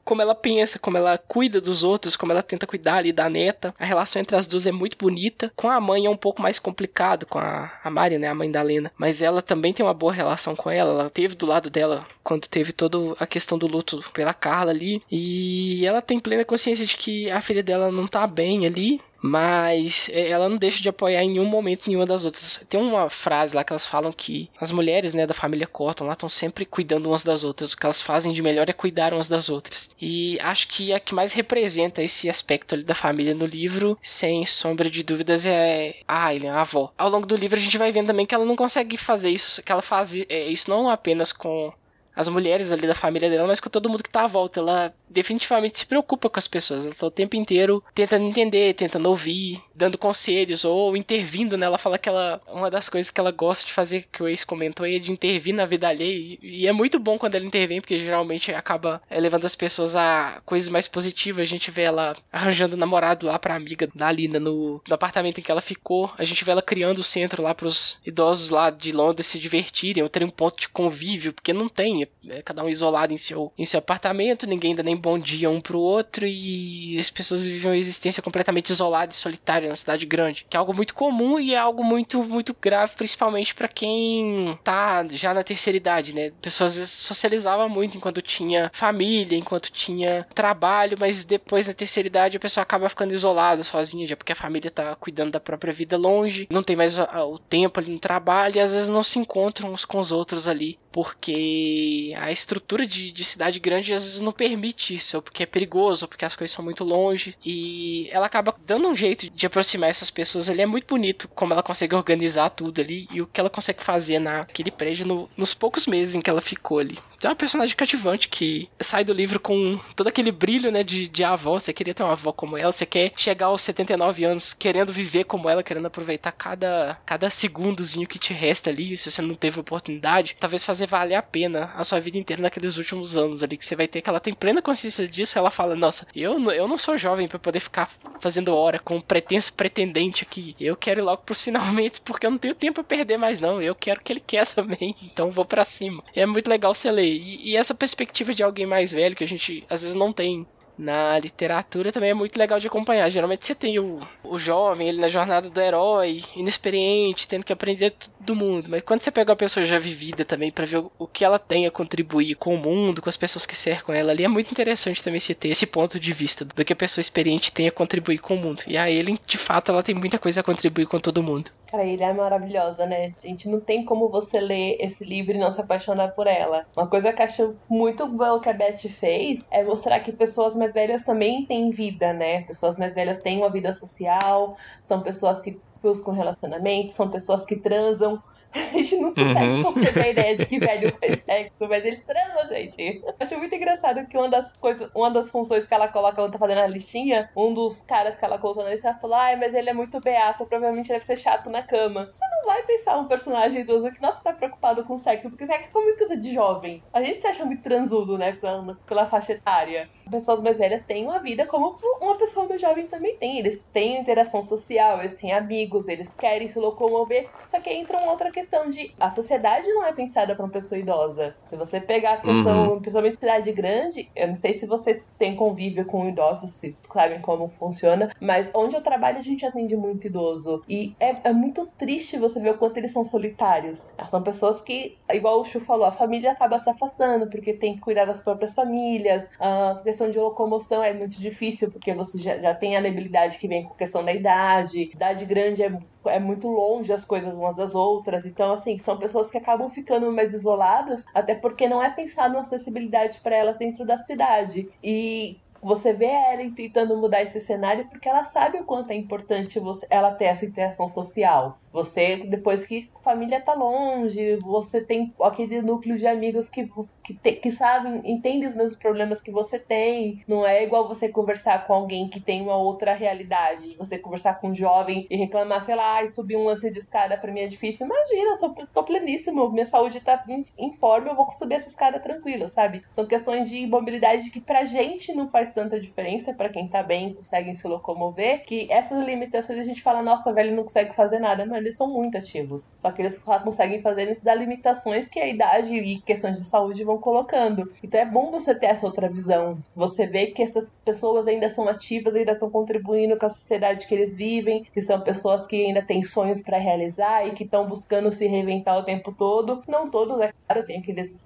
como ela pensa, como ela cuida dos outros, como ela tenta cuidar ali da neta. A relação entre as duas é muito bonita. Com a mãe é um pouco mais complicado, com a, a Mari, né, a mãe da Lena. Mas ela também tem uma boa relação com ela. Ela teve do lado dela quando teve toda a questão do luto pela Carla ali. E ela tem plena consciência de que a filha dela não tá bem ali mas é, ela não deixa de apoiar em nenhum momento nenhuma das outras. Tem uma frase lá que elas falam que as mulheres, né, da família Cotton lá estão sempre cuidando umas das outras. O que elas fazem de melhor é cuidar umas das outras. E acho que a que mais representa esse aspecto ali da família no livro, sem sombra de dúvidas, é a Aileen, a avó. Ao longo do livro a gente vai vendo também que ela não consegue fazer isso, que ela faz é, isso não apenas com as mulheres ali da família dela, mas com todo mundo que tá à volta. Ela definitivamente se preocupa com as pessoas. Ela tá o tempo inteiro tentando entender, tentando ouvir, dando conselhos ou intervindo, né? Ela fala que ela, uma das coisas que ela gosta de fazer, que o ex comentou, é de intervir na vida alheia. E é muito bom quando ela intervém, porque geralmente acaba é, levando as pessoas a coisas mais positivas. A gente vê ela arranjando namorado lá pra amiga da Lina no, no apartamento em que ela ficou. A gente vê ela criando o centro lá pros idosos lá de Londres se divertirem, ou terem um ponto de convívio, porque não tem. É, é cada um isolado em seu, em seu apartamento, ninguém dá nem bom dia um pro outro e as pessoas vivem uma existência completamente isolada e solitária na cidade grande, que é algo muito comum e é algo muito muito grave, principalmente para quem tá já na terceira idade, né? Pessoas socializavam muito enquanto tinha família, enquanto tinha trabalho, mas depois na terceira idade a pessoa acaba ficando isolada, sozinha, já porque a família tá cuidando da própria vida longe, não tem mais o tempo ali no trabalho e às vezes não se encontram uns com os outros ali porque a estrutura de, de cidade grande às vezes não permite isso, ou porque é perigoso, ou porque as coisas são muito longe, e ela acaba dando um jeito de aproximar essas pessoas ali. É muito bonito como ela consegue organizar tudo ali e o que ela consegue fazer naquele prédio no, nos poucos meses em que ela ficou ali. É uma personagem cativante que sai do livro com todo aquele brilho, né, de, de avó. Você queria ter uma avó como ela, você quer chegar aos 79 anos querendo viver como ela, querendo aproveitar cada, cada segundozinho que te resta ali, se você não teve oportunidade. Talvez fazer valer a pena a sua vida inteira naqueles últimos anos ali, que você vai ter que ela tem plena consciência disso. Ela fala: Nossa, eu, eu não sou jovem para poder ficar fazendo hora com um pretenso pretendente aqui. Eu quero ir logo pros finalmente, porque eu não tenho tempo a perder mais, não. Eu quero que ele quer também, então vou para cima. E é muito legal você ler. E, e essa perspectiva de alguém mais velho, que a gente às vezes não tem na literatura também é muito legal de acompanhar. Geralmente você tem o, o jovem, ele na jornada do herói, inexperiente, tendo que aprender do mundo. Mas quando você pega uma pessoa já vivida também para ver o, o, que ela tem a contribuir com o mundo, com as pessoas que cercam ela ali, é muito interessante também você ter esse ponto de vista do que a pessoa experiente tem a contribuir com o mundo. E a ele, de fato, ela tem muita coisa a contribuir com todo mundo. Cara, ele é maravilhosa, né? Gente, não tem como você ler esse livro e não se apaixonar por ela. Uma coisa que acho muito boa que a Beth fez é mostrar que pessoas mais velhas também têm vida, né? Pessoas mais velhas têm uma vida social, são pessoas que buscam relacionamento, são pessoas que transam. A gente não consegue uhum. conceber a ideia de que velho faz sexo, mas eles transam, gente. Acho muito engraçado que uma das coisas, uma das funções que ela coloca quando tá fazendo a listinha, um dos caras que ela colocou na lista, ela falou: ai, mas ele é muito beato, provavelmente deve ser chato na cama. Você não vai pensar um personagem idoso que, nossa, tá preocupado com sexo, porque sexo é muito coisa de jovem. A gente se acha muito transudo, né, pela, pela faixa etária. Pessoas mais velhas têm uma vida como uma pessoa mais jovem também tem. Eles têm interação social, eles têm amigos, eles querem se locomover. Só que entra uma outra questão de a sociedade não é pensada para uma pessoa idosa. Se você pegar a questão, uhum. principalmente cidade grande, eu não sei se vocês têm convívio com idosos, se sabem como funciona, mas onde eu trabalho a gente atende muito idoso. E é, é muito triste você vê o quanto eles são solitários. São pessoas que, igual o Chu falou, a família acaba se afastando porque tem que cuidar das próprias famílias. A questão de locomoção é muito difícil porque você já, já tem a debilidade que vem com a questão da idade. Cidade grande é é muito longe as coisas umas das outras. Então, assim, são pessoas que acabam ficando mais isoladas, até porque não é pensado uma acessibilidade para elas dentro da cidade. E você vê a Ellen tentando mudar esse cenário porque ela sabe o quanto é importante você, ela ter essa interação social. Você, depois que a família tá longe, você tem aquele núcleo de amigos que, que, te, que sabem, entendem os mesmos problemas que você tem. Não é igual você conversar com alguém que tem uma outra realidade. Você conversar com um jovem e reclamar, sei lá, subir um lance de escada pra mim é difícil. Imagina, eu sou, tô pleníssimo, minha saúde tá em, em forma, eu vou subir essa escada tranquila, sabe? São questões de mobilidade que pra gente não faz tanta diferença, para quem tá bem consegue se locomover, que essas limitações a gente fala, nossa, velho, não consegue fazer nada, mas eles são muito ativos. Só que eles conseguem fazer dentro das limitações que a idade e questões de saúde vão colocando. Então é bom você ter essa outra visão. Você vê que essas pessoas ainda são ativas, ainda estão contribuindo com a sociedade que eles vivem, que são pessoas que ainda têm sonhos para realizar e que estão buscando se reinventar o tempo todo. Não todos, é claro, tem aqueles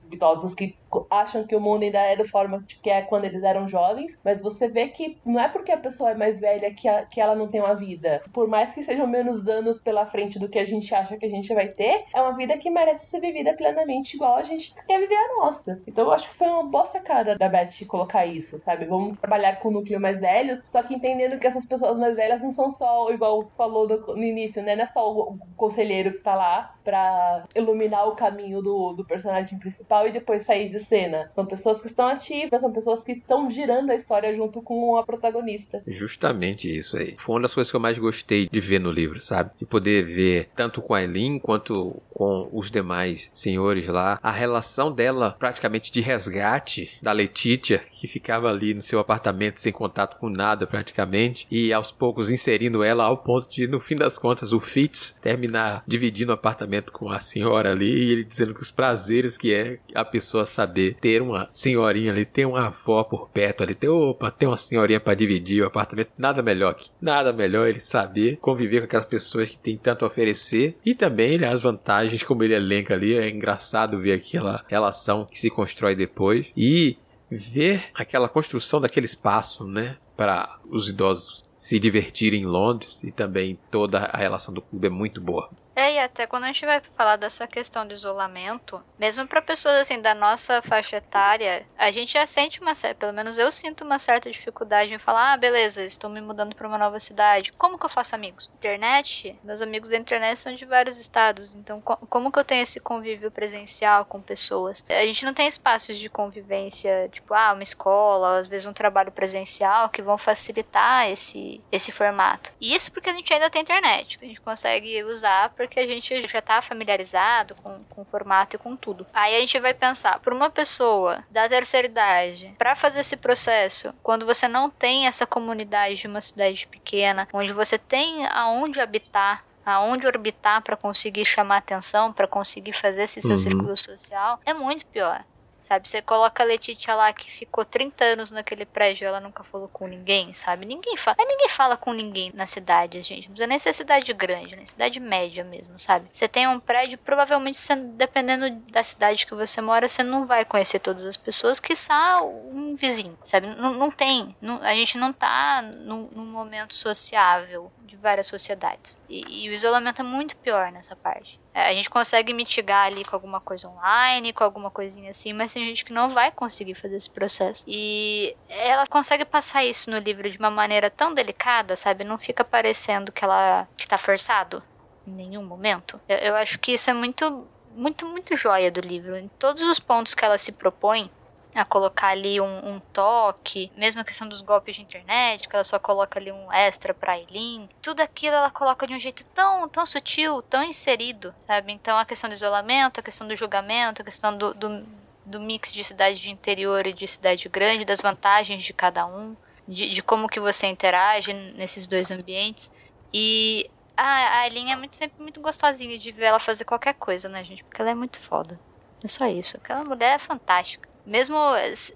que acham que o mundo ainda é da forma que é quando eles eram jovens, mas você vê que não é porque a pessoa é mais velha que, a, que ela não tem uma vida. Por mais que sejam menos danos pela frente do que a gente acha que a gente vai ter, é uma vida que merece ser vivida plenamente igual a gente quer viver a nossa. Então eu acho que foi uma boa sacada da Beth colocar isso, sabe? Vamos trabalhar com o núcleo mais velho, só que entendendo que essas pessoas mais velhas não são só, igual falou no, no início, né? Não é só o conselheiro que tá lá pra iluminar o caminho do, do personagem principal e depois sair de cena. São pessoas que estão ativas, são pessoas que estão girando a história junto com a protagonista. Justamente isso aí. Foi uma das coisas que eu mais gostei de ver no livro, sabe? De poder ver tanto com a Eileen quanto com os demais senhores lá, a relação dela praticamente de resgate da Letitia, que ficava ali no seu apartamento sem contato com nada praticamente, e aos poucos inserindo ela ao ponto de, no fim das contas, o Fitz terminar dividindo o apartamento com a senhora ali, e ele dizendo que os prazeres que é a pessoa saber ter uma senhorinha ali, ter uma avó por perto ali, ter, opa, ter uma senhorinha para dividir o apartamento, nada melhor que nada melhor ele saber conviver com aquelas pessoas que tem tanto a oferecer e também as vantagens como ele elenca ali, é engraçado ver aquela relação que se constrói depois e ver aquela construção daquele espaço, né, para os idosos se divertirem em Londres e também toda a relação do clube é muito boa. É, e até quando a gente vai falar dessa questão do isolamento, mesmo para pessoas assim da nossa faixa etária, a gente já sente uma certa, pelo menos eu sinto uma certa dificuldade em falar, ah, beleza, estou me mudando para uma nova cidade. Como que eu faço amigos? Internet, meus amigos da internet são de vários estados, então co como que eu tenho esse convívio presencial com pessoas? A gente não tem espaços de convivência, tipo, ah, uma escola, às vezes um trabalho presencial que vão facilitar esse esse formato. E isso porque a gente ainda tem internet, a gente consegue usar porque a gente já está familiarizado com, com o formato e com tudo. Aí a gente vai pensar, para uma pessoa da terceira idade, para fazer esse processo, quando você não tem essa comunidade de uma cidade pequena, onde você tem aonde habitar, aonde orbitar para conseguir chamar atenção, para conseguir fazer esse seu uhum. círculo social, é muito pior. Sabe, você coloca a Letitia lá que ficou 30 anos naquele prédio, ela nunca falou com ninguém, sabe? Ninguém fala. Ninguém fala com ninguém na cidade, gente. Não precisa nem ser cidade grande, né? Cidade média mesmo, sabe? Você tem um prédio, provavelmente, dependendo da cidade que você mora, você não vai conhecer todas as pessoas, que só um vizinho, sabe? Não, não tem. A gente não tá num, num momento sociável de várias sociedades. E, e, o isolamento é muito pior nessa parte. É, a gente consegue mitigar ali com alguma coisa online, com alguma coisinha assim, mas tem gente que não vai conseguir fazer esse processo. E ela consegue passar isso no livro de uma maneira tão delicada, sabe? Não fica parecendo que ela está forçado em nenhum momento. Eu, eu acho que isso é muito, muito, muito joia do livro. Em todos os pontos que ela se propõe, a colocar ali um, um, toque, mesmo a questão dos golpes de internet, que ela só coloca ali um extra pra Eileen, tudo aquilo ela coloca de um jeito tão, tão sutil, tão inserido, sabe? Então a questão do isolamento, a questão do julgamento, a questão do, do, do mix de cidade de interior e de cidade grande, das vantagens de cada um, de, de como que você interage nesses dois ambientes. E a Eileen é muito, sempre muito gostosinha de ver ela fazer qualquer coisa, né, gente? Porque ela é muito foda. É só isso. Aquela mulher é fantástica. Mesmo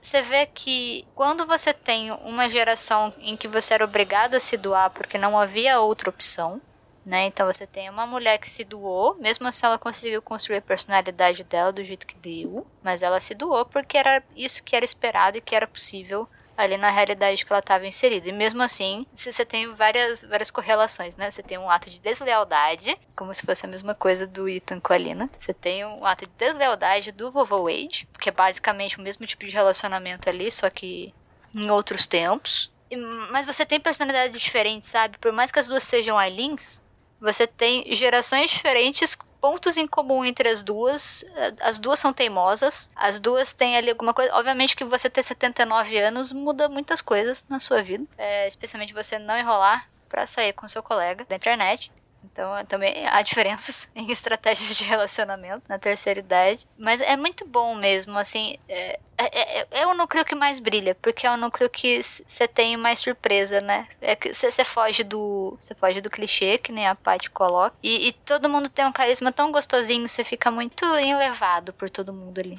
você vê que quando você tem uma geração em que você era obrigado a se doar porque não havia outra opção, né? Então você tem uma mulher que se doou, mesmo assim ela conseguiu construir a personalidade dela do jeito que deu, mas ela se doou porque era isso que era esperado e que era possível ali na realidade que ela estava inserida. E mesmo assim, você tem várias, várias correlações, né? Você tem um ato de deslealdade, como se fosse a mesma coisa do Ethan com a Lina. Você tem um ato de deslealdade do vovô Wade, que é basicamente o mesmo tipo de relacionamento ali, só que em outros tempos. Mas você tem personalidades diferentes, sabe? Por mais que as duas sejam Aileens, você tem gerações diferentes pontos em comum entre as duas. As duas são teimosas, as duas têm ali alguma coisa. Obviamente que você ter 79 anos muda muitas coisas na sua vida, é, especialmente você não enrolar para sair com seu colega da internet. Então, também há diferenças em estratégias de relacionamento na terceira idade. Mas é muito bom mesmo, assim. É, é, é, é o núcleo que mais brilha, porque é o núcleo que você tem mais surpresa, né? É que você foge do. Você foge do clichê, que nem a Paty coloca. E, e todo mundo tem um carisma tão gostosinho, você fica muito enlevado por todo mundo ali.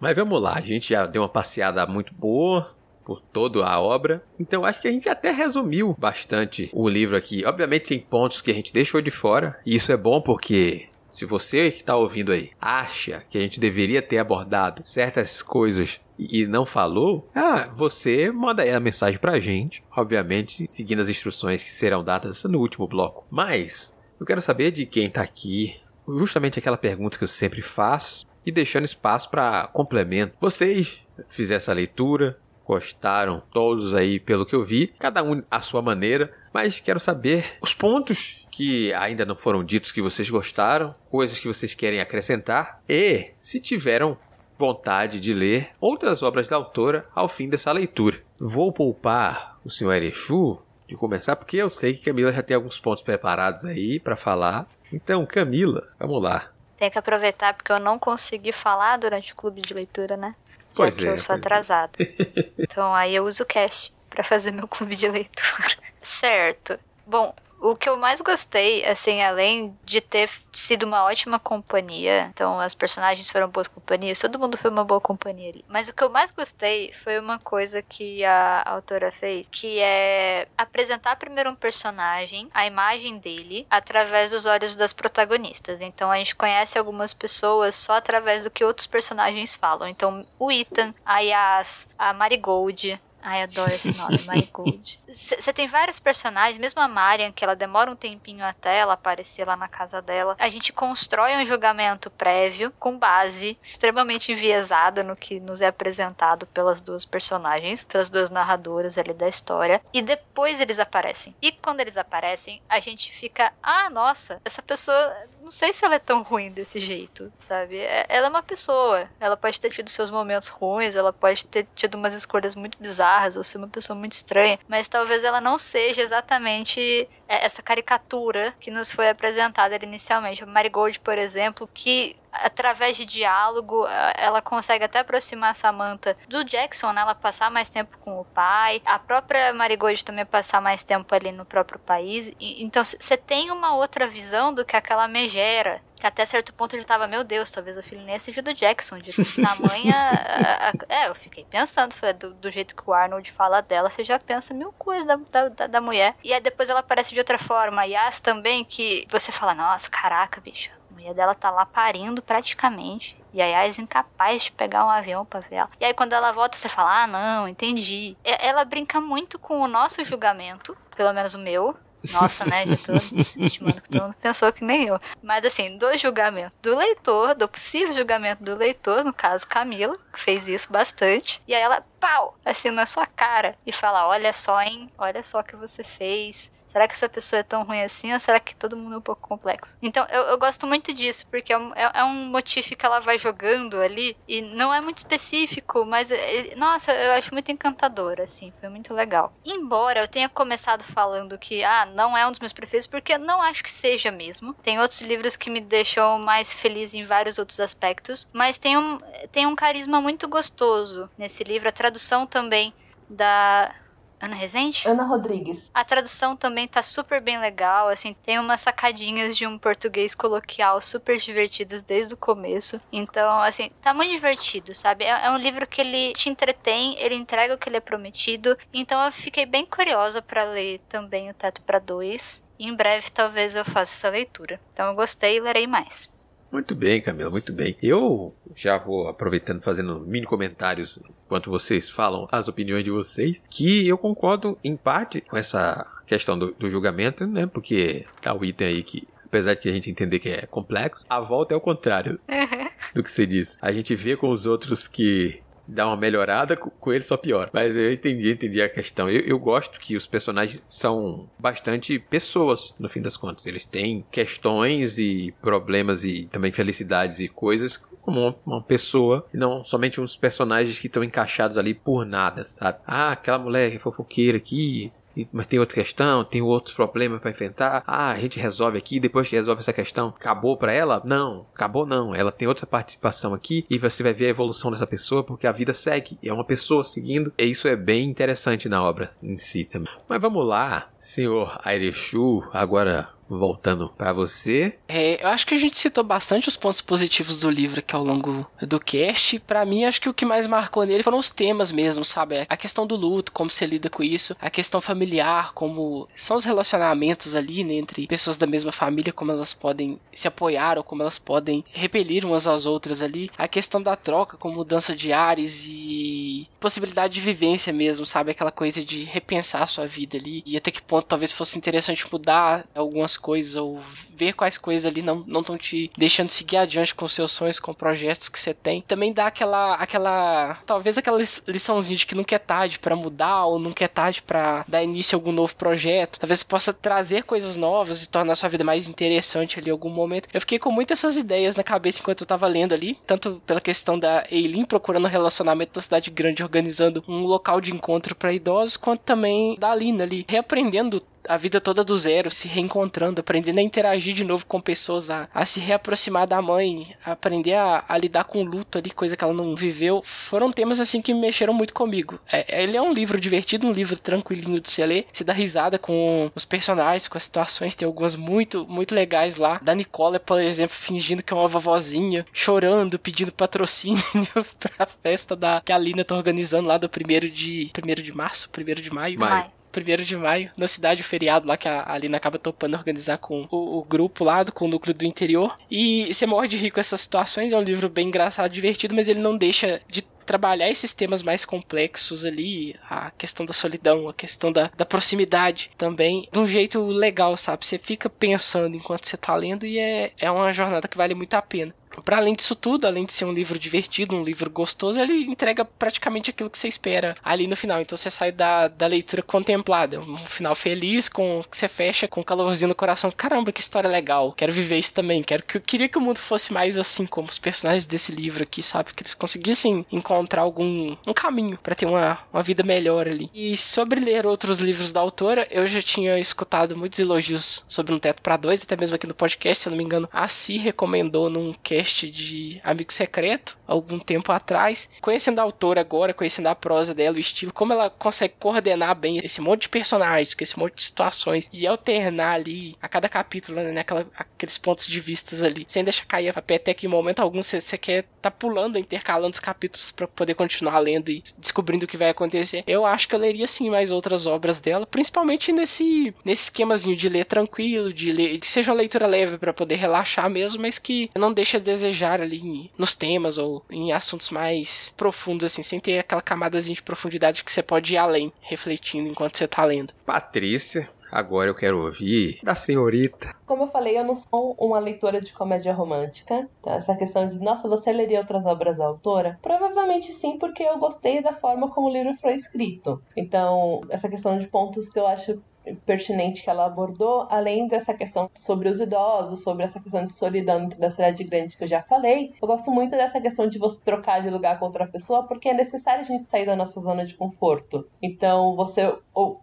Mas vamos lá, a gente já deu uma passeada muito boa por toda a obra. Então acho que a gente até resumiu bastante o livro aqui. Obviamente tem pontos que a gente deixou de fora, e isso é bom porque se você que está ouvindo aí acha que a gente deveria ter abordado certas coisas e não falou, ah, você manda aí a mensagem pra gente, obviamente seguindo as instruções que serão dadas no último bloco. Mas eu quero saber de quem está aqui, justamente aquela pergunta que eu sempre faço e deixando espaço para complemento. Vocês fizeram essa leitura, gostaram todos aí pelo que eu vi, cada um à sua maneira, mas quero saber os pontos que ainda não foram ditos que vocês gostaram, coisas que vocês querem acrescentar e se tiveram vontade de ler outras obras da autora ao fim dessa leitura. Vou poupar o senhor Erechu de começar porque eu sei que Camila já tem alguns pontos preparados aí para falar. Então, Camila, vamos lá. Tem que aproveitar porque eu não consegui falar durante o clube de leitura, né? Pois é, eu sou é. atrasada. então aí eu uso o cash para fazer meu clube de leitura. certo. Bom, o que eu mais gostei, assim, além de ter sido uma ótima companhia, então as personagens foram boas companhias, todo mundo foi uma boa companhia ali. Mas o que eu mais gostei foi uma coisa que a autora fez, que é apresentar primeiro um personagem, a imagem dele, através dos olhos das protagonistas. Então a gente conhece algumas pessoas só através do que outros personagens falam. Então o Ethan, a Yas, a Marigold, Ai, adoro esse nome, Marigold. Você tem vários personagens, mesmo a Marian, que ela demora um tempinho até ela aparecer lá na casa dela. A gente constrói um julgamento prévio com base extremamente enviesada no que nos é apresentado pelas duas personagens, pelas duas narradoras ali da história. E depois eles aparecem. E quando eles aparecem, a gente fica, ah, nossa, essa pessoa, não sei se ela é tão ruim desse jeito, sabe? É, ela é uma pessoa. Ela pode ter tido seus momentos ruins, ela pode ter tido umas escolhas muito bizarras bizarras ou ser uma pessoa muito estranha, mas talvez ela não seja exatamente é, essa caricatura que nos foi apresentada inicialmente. A Marigold, por exemplo, que através de diálogo ela consegue até aproximar Samantha do Jackson, né? Ela passar mais tempo com o pai, a própria Marigold também passar mais tempo ali no próprio país. E, então você tem uma outra visão do que aquela megera que até certo ponto eu já tava, meu Deus, talvez a filha nem seja do Jackson, de tamanha. a, a, é, eu fiquei pensando, foi do, do, jeito que o Arnold fala dela, você já pensa mil coisas da, da, da mulher. E aí depois ela aparece de outra forma. A Yas também, que você fala, nossa, caraca, bicho. A mulher dela tá lá parindo praticamente. E a Yas incapaz de pegar um avião pra ver ela. E aí quando ela volta, você fala, ah, não, entendi. Ela brinca muito com o nosso julgamento, pelo menos o meu, nossa, né? Já tô estimando que todo mundo pensou que nem eu. Mas assim, do julgamento do leitor, do possível julgamento do leitor, no caso Camila, que fez isso bastante. E aí ela, pau, assim na sua cara e fala: Olha só, hein? Olha só o que você fez. Será que essa pessoa é tão ruim assim ou será que todo mundo é um pouco complexo? Então eu, eu gosto muito disso, porque é um, é, é um motivo que ela vai jogando ali e não é muito específico, mas ele, nossa, eu acho muito encantador, assim, foi muito legal. Embora eu tenha começado falando que, ah, não é um dos meus preferidos, porque não acho que seja mesmo. Tem outros livros que me deixam mais feliz em vários outros aspectos, mas tem um, tem um carisma muito gostoso nesse livro, a tradução também da Ana Rezende? Ana Rodrigues. A tradução também tá super bem legal, assim, tem umas sacadinhas de um português coloquial super divertidas desde o começo. Então, assim, tá muito divertido, sabe? É, é um livro que ele te entretém, ele entrega o que ele é prometido. Então eu fiquei bem curiosa para ler também o Teto para Dois. E em breve talvez eu faça essa leitura. Então eu gostei e lerei mais. Muito bem, Camila, muito bem. Eu já vou aproveitando fazendo mini comentários enquanto vocês falam as opiniões de vocês, que eu concordo em parte com essa questão do, do julgamento, né? Porque tá o item aí que apesar de que a gente entender que é complexo, a volta é o contrário uhum. do que você diz. A gente vê com os outros que dá uma melhorada, com ele só piora. Mas eu entendi, entendi a questão. Eu, eu gosto que os personagens são bastante pessoas, no fim das contas. Eles têm questões e problemas e também felicidades e coisas como uma, pessoa, e não somente uns personagens que estão encaixados ali por nada, sabe? Ah, aquela mulher é fofoqueira aqui, mas tem outra questão, tem outros problemas para enfrentar. Ah, a gente resolve aqui, depois que resolve essa questão, acabou para ela? Não, acabou não. Ela tem outra participação aqui e você vai ver a evolução dessa pessoa porque a vida segue. É uma pessoa seguindo. E isso é bem interessante na obra em si também. Mas vamos lá, senhor Airechu, agora voltando para você. É, eu acho que a gente citou bastante os pontos positivos do livro aqui ao longo do cast. Para mim, acho que o que mais marcou nele foram os temas mesmo, sabe? A questão do luto, como você lida com isso, a questão familiar, como são os relacionamentos ali né, entre pessoas da mesma família, como elas podem se apoiar ou como elas podem repelir umas às outras ali, a questão da troca com mudança de ares e possibilidade de vivência mesmo, sabe? Aquela coisa de repensar a sua vida ali e até que ponto talvez fosse interessante mudar algumas coisas ou ver quais coisas ali não estão te deixando seguir adiante com seus sonhos, com projetos que você tem. Também dá aquela, aquela, talvez aquela liçãozinha de que nunca é tarde para mudar ou nunca é tarde para dar início a algum novo projeto. Talvez possa trazer coisas novas e tornar sua vida mais interessante ali em algum momento. Eu fiquei com muitas essas ideias na cabeça enquanto eu tava lendo ali, tanto pela questão da Eileen procurando um relacionamento da cidade grande, organizando um local de encontro para idosos, quanto também da Alina ali, reaprendendo a vida toda do zero, se reencontrando, aprendendo a interagir de novo com pessoas, a, a se reaproximar da mãe, a aprender a, a, lidar com o luto ali, coisa que ela não viveu, foram temas assim que mexeram muito comigo. É, ele é um livro divertido, um livro tranquilinho de se ler, se dá risada com os personagens, com as situações, tem algumas muito, muito legais lá. Da Nicole, por exemplo, fingindo que é uma vovozinha, chorando, pedindo patrocínio pra festa da, que a Lina tá organizando lá do primeiro de, primeiro de março, primeiro de maio. Maio primeiro de maio, na cidade, o feriado lá que a Alina acaba topando organizar com o, o, grupo lá, com o núcleo do interior. E você morre de rir com essas situações, é um livro bem engraçado, divertido, mas ele não deixa de trabalhar esses temas mais complexos ali, a questão da solidão, a questão da, da proximidade também, de um jeito legal, sabe? Você fica pensando enquanto você tá lendo e é, é uma jornada que vale muito a pena para além disso tudo, além de ser um livro divertido, um livro gostoso, ele entrega praticamente aquilo que você espera ali no final. Então você sai da, da leitura contemplada, um final feliz, com que você fecha com um calorzinho no coração. Caramba, que história legal. Quero viver isso também. Quero que eu queria que o mundo fosse mais assim como os personagens desse livro aqui, sabe? Que eles conseguissem encontrar algum um caminho para ter uma, uma vida melhor ali. E sobre ler outros livros da autora, eu já tinha escutado muitos elogios sobre Um Teto para Dois, até mesmo aqui no podcast, se eu não me engano, a Si recomendou num cast de Amigo Secreto, algum tempo atrás. Conhecendo a autora agora, conhecendo a prosa dela, o estilo, como ela consegue coordenar bem esse monte de personagens, com esse monte de situações, e alternar ali a cada capítulo, né, naquela, aqueles pontos de vistas ali, sem deixar cair a pé até que em momento algum você, você quer tá pulando, intercalando os capítulos para poder continuar lendo e descobrindo o que vai acontecer. Eu acho que eu leria sim mais outras obras dela, principalmente nesse, nesse esquemazinho de ler tranquilo, de ler, que seja uma leitura leve para poder relaxar mesmo, mas que não deixa de desejar ali nos temas ou em assuntos mais profundos, assim, sem ter aquela camadazinha de profundidade que você pode ir além, refletindo enquanto você tá lendo. Patrícia, Agora eu quero ouvir da senhorita. Como eu falei, eu não sou uma leitora de comédia romântica. Então, essa questão de, nossa, você leria outras obras da autora? Provavelmente sim, porque eu gostei da forma como o livro foi escrito. Então, essa questão de pontos que eu acho pertinente que ela abordou, além dessa questão sobre os idosos, sobre essa questão de solidão dentro da cidade grande que eu já falei, eu gosto muito dessa questão de você trocar de lugar com outra pessoa, porque é necessário a gente sair da nossa zona de conforto. Então, você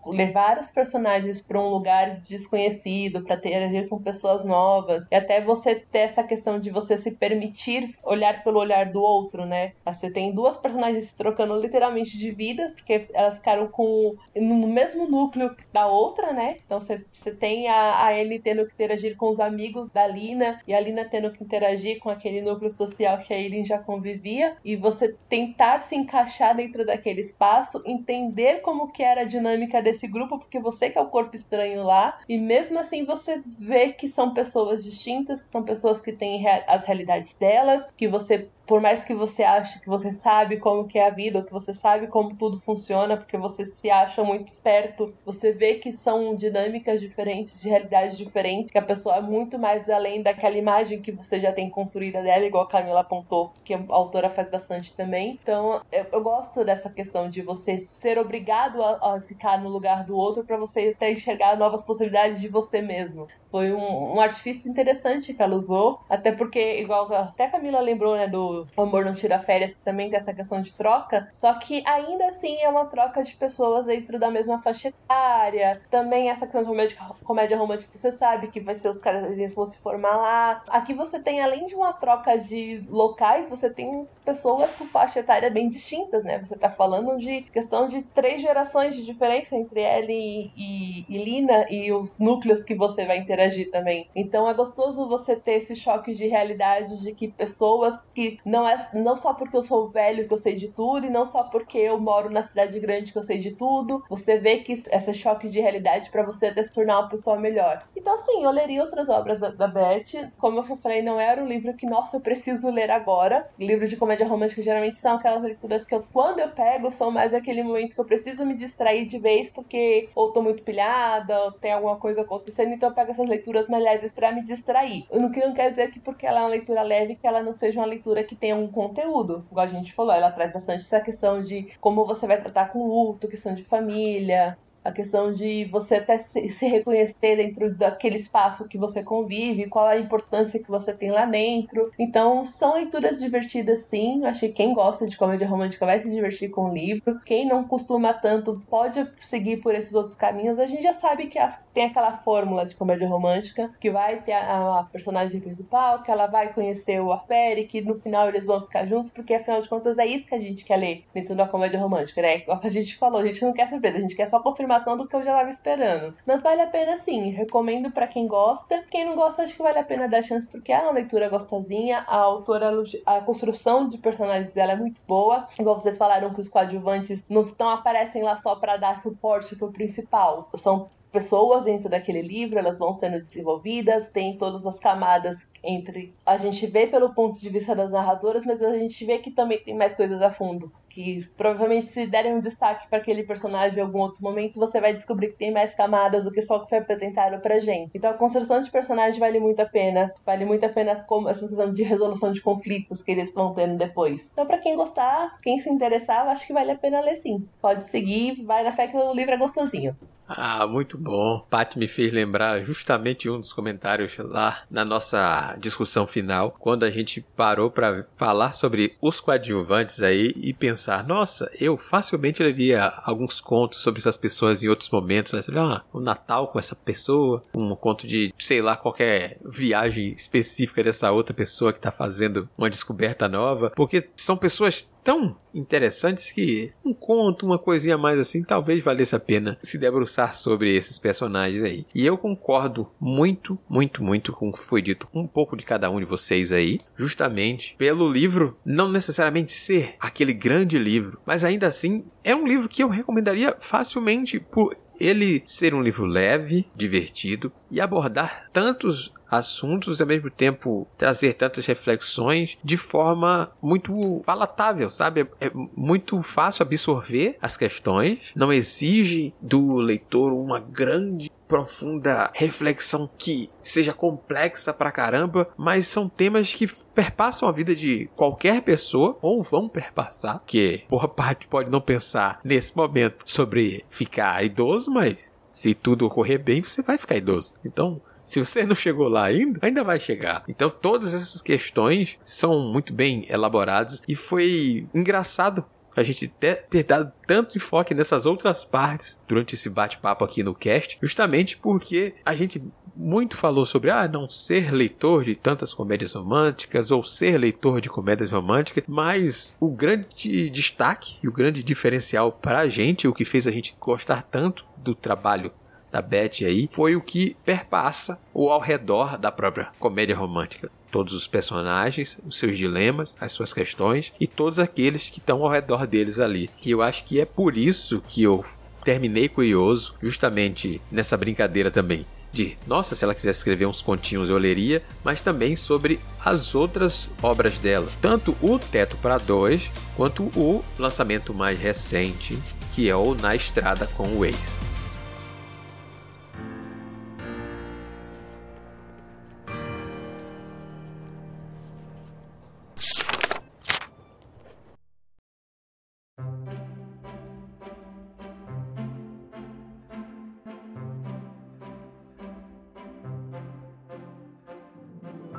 levar os personagens para um lugar desconhecido, para interagir com pessoas novas, e até você ter essa questão de você se permitir olhar pelo olhar do outro, né? Você tem duas personagens se trocando literalmente de vida, porque elas ficaram com no mesmo núcleo da outra né? Então você tem a, a Ellie tendo que interagir com os amigos da Lina e a Lina tendo que interagir com aquele núcleo social que a Eileen já convivia e você tentar se encaixar dentro daquele espaço, entender como que era a dinâmica desse grupo, porque você que é o corpo estranho lá e mesmo assim você vê que são pessoas distintas, que são pessoas que têm as realidades delas, que você por mais que você ache que você sabe como que é a vida, ou que você sabe como tudo funciona, porque você se acha muito esperto, você vê que são dinâmicas diferentes, de realidades diferentes, que a pessoa é muito mais além daquela imagem que você já tem construída dela, igual a Camila apontou, que a autora faz bastante também. Então, eu, eu gosto dessa questão de você ser obrigado a, a ficar no lugar do outro para você até enxergar novas possibilidades de você mesmo. Foi um, um artifício interessante que ela usou, até porque, igual até a Camila lembrou, né, do o Amor Não Tira Férias, também tem essa questão de troca, só que ainda assim é uma troca de pessoas dentro da mesma faixa etária. Também essa questão de comédia, comédia romântica, você sabe que vai ser os caras que vão se formar lá. Aqui você tem, além de uma troca de locais, você tem pessoas com faixa etária bem distintas, né? Você tá falando de questão de três gerações de diferença entre Ellie e, e Lina e os núcleos que você vai interagir também. Então é gostoso você ter esse choque de realidade de que pessoas que não é não só porque eu sou velho que eu sei de tudo e não só porque eu moro na cidade grande que eu sei de tudo. Você vê que esse choque de realidade para você até se tornar uma pessoa melhor. Então, assim, eu leria outras obras da, da Beth. Como eu falei, não era um livro que, nossa, eu preciso ler agora. Livros de comédia romântica geralmente são aquelas leituras que eu, quando eu pego, são mais aquele momento que eu preciso me distrair de vez porque ou tô muito pilhada, ou tem alguma coisa acontecendo, então eu pego essas leituras mais leves para me distrair. O que não quer dizer que porque ela é uma leitura leve, que ela não seja uma leitura que que tem um conteúdo. Igual a gente falou, ela traz bastante essa questão de como você vai tratar com luto, questão de família, a questão de você até se, reconhecer dentro daquele espaço que você convive, qual a importância que você tem lá dentro. Então, são leituras divertidas, sim. Acho que quem gosta de comédia romântica vai se divertir com o livro. Quem não costuma tanto pode seguir por esses outros caminhos. A gente já sabe que tem aquela fórmula de comédia romântica que vai ter a, a personagem principal, que ela vai conhecer o Afere, que no final eles vão ficar juntos, porque afinal de contas é isso que a gente quer ler dentro da comédia romântica, né? Como a gente falou, a gente não quer surpresa, a gente quer só confirmar do que eu já estava esperando. Mas vale a pena sim, recomendo para quem gosta. Quem não gosta, acho que vale a pena dar chance porque é uma leitura gostosinha. A autora, a construção de personagens dela é muito boa. Igual vocês falaram que os coadjuvantes não, não aparecem lá só para dar suporte pro principal. São pessoas dentro daquele livro, elas vão sendo desenvolvidas, tem todas as camadas entre a gente vê pelo ponto de vista das narradoras, mas a gente vê que também tem mais coisas a fundo. Que provavelmente se derem um destaque para aquele personagem em algum outro momento, você vai descobrir que tem mais camadas do que só o que foi apresentado pra gente. Então a construção de personagem vale muito a pena. Vale muito a pena como essa questão de resolução de conflitos que eles vão tendo depois. Então, para quem gostar, quem se interessar, acho que vale a pena ler sim. Pode seguir, vai na fé que o livro é gostosinho. Ah, muito bom. Pat me fez lembrar justamente um dos comentários lá na nossa discussão final, quando a gente parou para falar sobre os coadjuvantes aí e pensar, nossa, eu facilmente leria alguns contos sobre essas pessoas em outros momentos, né? Ah, o Natal com essa pessoa, um conto de, sei lá, qualquer viagem específica dessa outra pessoa que tá fazendo uma descoberta nova, porque são pessoas tão interessantes que um conto, uma coisinha mais assim, talvez valesse a pena se debruçar sobre esses personagens aí. E eu concordo muito, muito, muito com o que foi dito um pouco de cada um de vocês aí, justamente pelo livro não necessariamente ser aquele grande livro, mas ainda assim é um livro que eu recomendaria facilmente por ele ser um livro leve, divertido e abordar tantos assuntos e ao mesmo tempo trazer tantas reflexões de forma muito palatável, sabe? É muito fácil absorver as questões, não exige do leitor uma grande profunda reflexão que seja complexa pra caramba, mas são temas que perpassam a vida de qualquer pessoa ou vão perpassar, que boa parte pode não pensar nesse momento sobre ficar idoso, mas se tudo ocorrer bem, você vai ficar idoso. Então, se você não chegou lá ainda, ainda vai chegar. Então todas essas questões são muito bem elaboradas e foi engraçado a gente ter, ter dado tanto enfoque nessas outras partes durante esse bate-papo aqui no cast, justamente porque a gente muito falou sobre ah, não ser leitor de tantas comédias românticas ou ser leitor de comédias românticas, mas o grande destaque e o grande diferencial para a gente, o que fez a gente gostar tanto do trabalho da Beth aí, foi o que perpassa o ao redor da própria comédia romântica. Todos os personagens, os seus dilemas, as suas questões e todos aqueles que estão ao redor deles ali. E eu acho que é por isso que eu terminei curioso, justamente nessa brincadeira também. De, nossa, se ela quisesse escrever uns continhos eu leria, mas também sobre as outras obras dela. Tanto o Teto para Dois, quanto o lançamento mais recente, que é o Na Estrada com o Ex.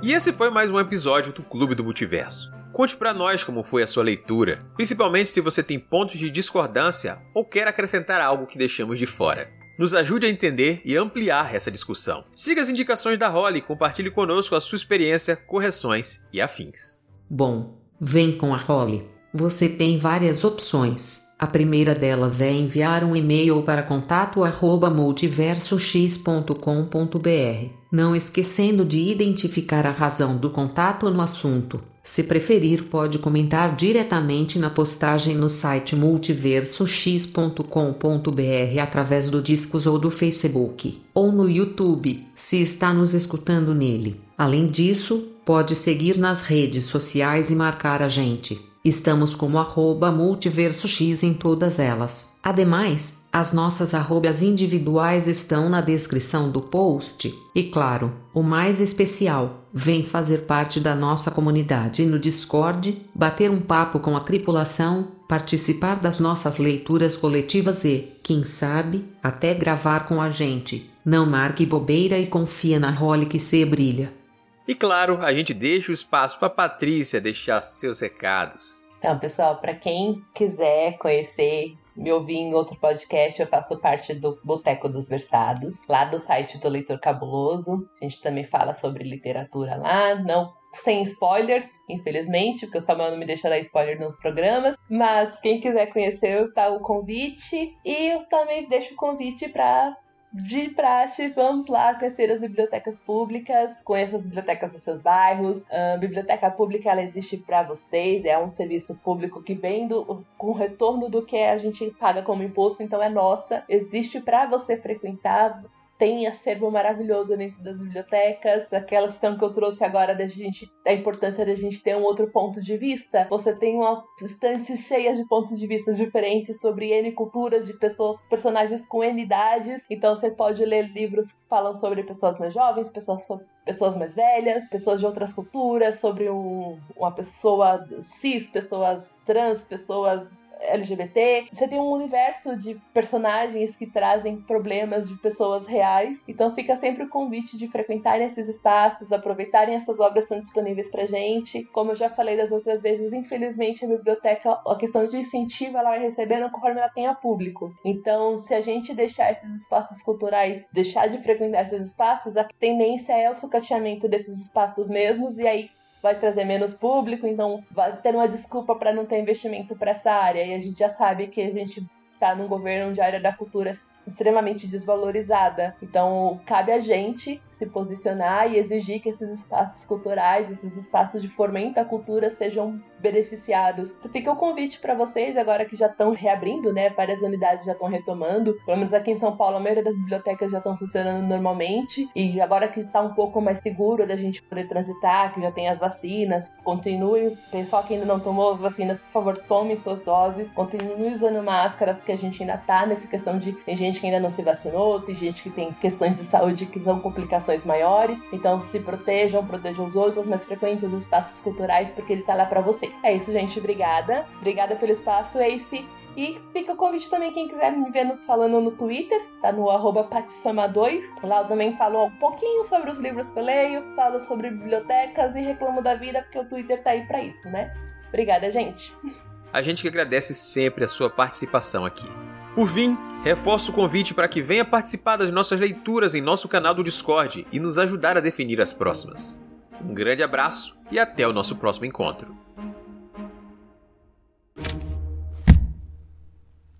E esse foi mais um episódio do Clube do Multiverso. Conte para nós como foi a sua leitura, principalmente se você tem pontos de discordância ou quer acrescentar algo que deixamos de fora. Nos ajude a entender e ampliar essa discussão. Siga as indicações da Holly e compartilhe conosco a sua experiência, correções e afins. Bom, vem com a Holly. Você tem várias opções. A primeira delas é enviar um e-mail para contato@multiversox.com.br não esquecendo de identificar a razão do contato no assunto. Se preferir, pode comentar diretamente na postagem no site multiversox.com.br através do Discos ou do Facebook, ou no YouTube, se está nos escutando nele. Além disso, pode seguir nas redes sociais e marcar a gente. Estamos como arroba multiverso X em todas elas. Ademais, as nossas arrobas individuais estão na descrição do post. E claro, o mais especial, vem fazer parte da nossa comunidade no Discord, bater um papo com a tripulação, participar das nossas leituras coletivas e, quem sabe, até gravar com a gente. Não marque bobeira e confia na role que se brilha. E claro, a gente deixa o espaço para Patrícia deixar seus recados. Então, pessoal, para quem quiser conhecer, me ouvir em outro podcast, eu faço parte do Boteco dos Versados, lá do site do Leitor Cabuloso. A gente também fala sobre literatura lá, não sem spoilers, infelizmente, porque o Samuel não me deixa dar spoiler nos programas. Mas quem quiser conhecer, tá o convite. E eu também deixo o convite para de praxe, vamos lá conhecer as bibliotecas públicas, conheça as bibliotecas dos seus bairros. A biblioteca pública ela existe para vocês, é um serviço público que vem do, com retorno do que a gente paga como imposto, então é nossa. Existe para você frequentar tem acervo maravilhoso dentro das bibliotecas. Aquela questão que eu trouxe agora da gente, a importância da gente ter um outro ponto de vista. Você tem uma estante cheia de pontos de vista diferentes sobre N culturas, de pessoas, personagens com N idades. Então você pode ler livros que falam sobre pessoas mais jovens, pessoas, pessoas mais velhas, pessoas de outras culturas, sobre um, uma pessoa cis, pessoas trans, pessoas LGBT. Você tem um universo de personagens que trazem problemas de pessoas reais. Então fica sempre o convite de frequentarem esses espaços, aproveitarem essas obras que estão disponíveis pra gente. Como eu já falei das outras vezes, infelizmente a biblioteca, a questão de incentivo, ela vai recebendo conforme ela tenha público. Então, se a gente deixar esses espaços culturais, deixar de frequentar esses espaços, a tendência é o sucateamento desses espaços mesmos, e aí vai trazer menos público, então vai ter uma desculpa para não ter investimento para essa área. E a gente já sabe que a gente está num governo onde a área da cultura é extremamente desvalorizada. Então, cabe a gente se posicionar e exigir que esses espaços culturais, esses espaços de fomento à cultura sejam beneficiados. Fica o convite para vocês, agora que já estão reabrindo, né? Várias unidades já estão retomando. Pelo menos aqui em São Paulo, a maioria das bibliotecas já estão funcionando normalmente. E agora que está um pouco mais seguro da gente poder transitar, que já tem as vacinas, continue. Pessoal que ainda não tomou as vacinas, por favor, tomem suas doses. Continue usando máscaras, porque a gente ainda tá nessa questão de. Tem gente que ainda não se vacinou, tem gente que tem questões de saúde que são complicações maiores. Então se protejam, protejam os outros, mas frequentem os espaços culturais porque ele tá lá para você. É isso, gente. Obrigada. Obrigada pelo espaço, Ace. E fica o convite também, quem quiser me ver no, falando no Twitter, tá no arroba 2 Lá eu também falo um pouquinho sobre os livros que eu leio, falo sobre bibliotecas e reclamo da vida, porque o Twitter tá aí pra isso, né? Obrigada, gente a gente que agradece sempre a sua participação aqui. Por fim, reforço o convite para que venha participar das nossas leituras em nosso canal do Discord e nos ajudar a definir as próximas. Um grande abraço e até o nosso próximo encontro.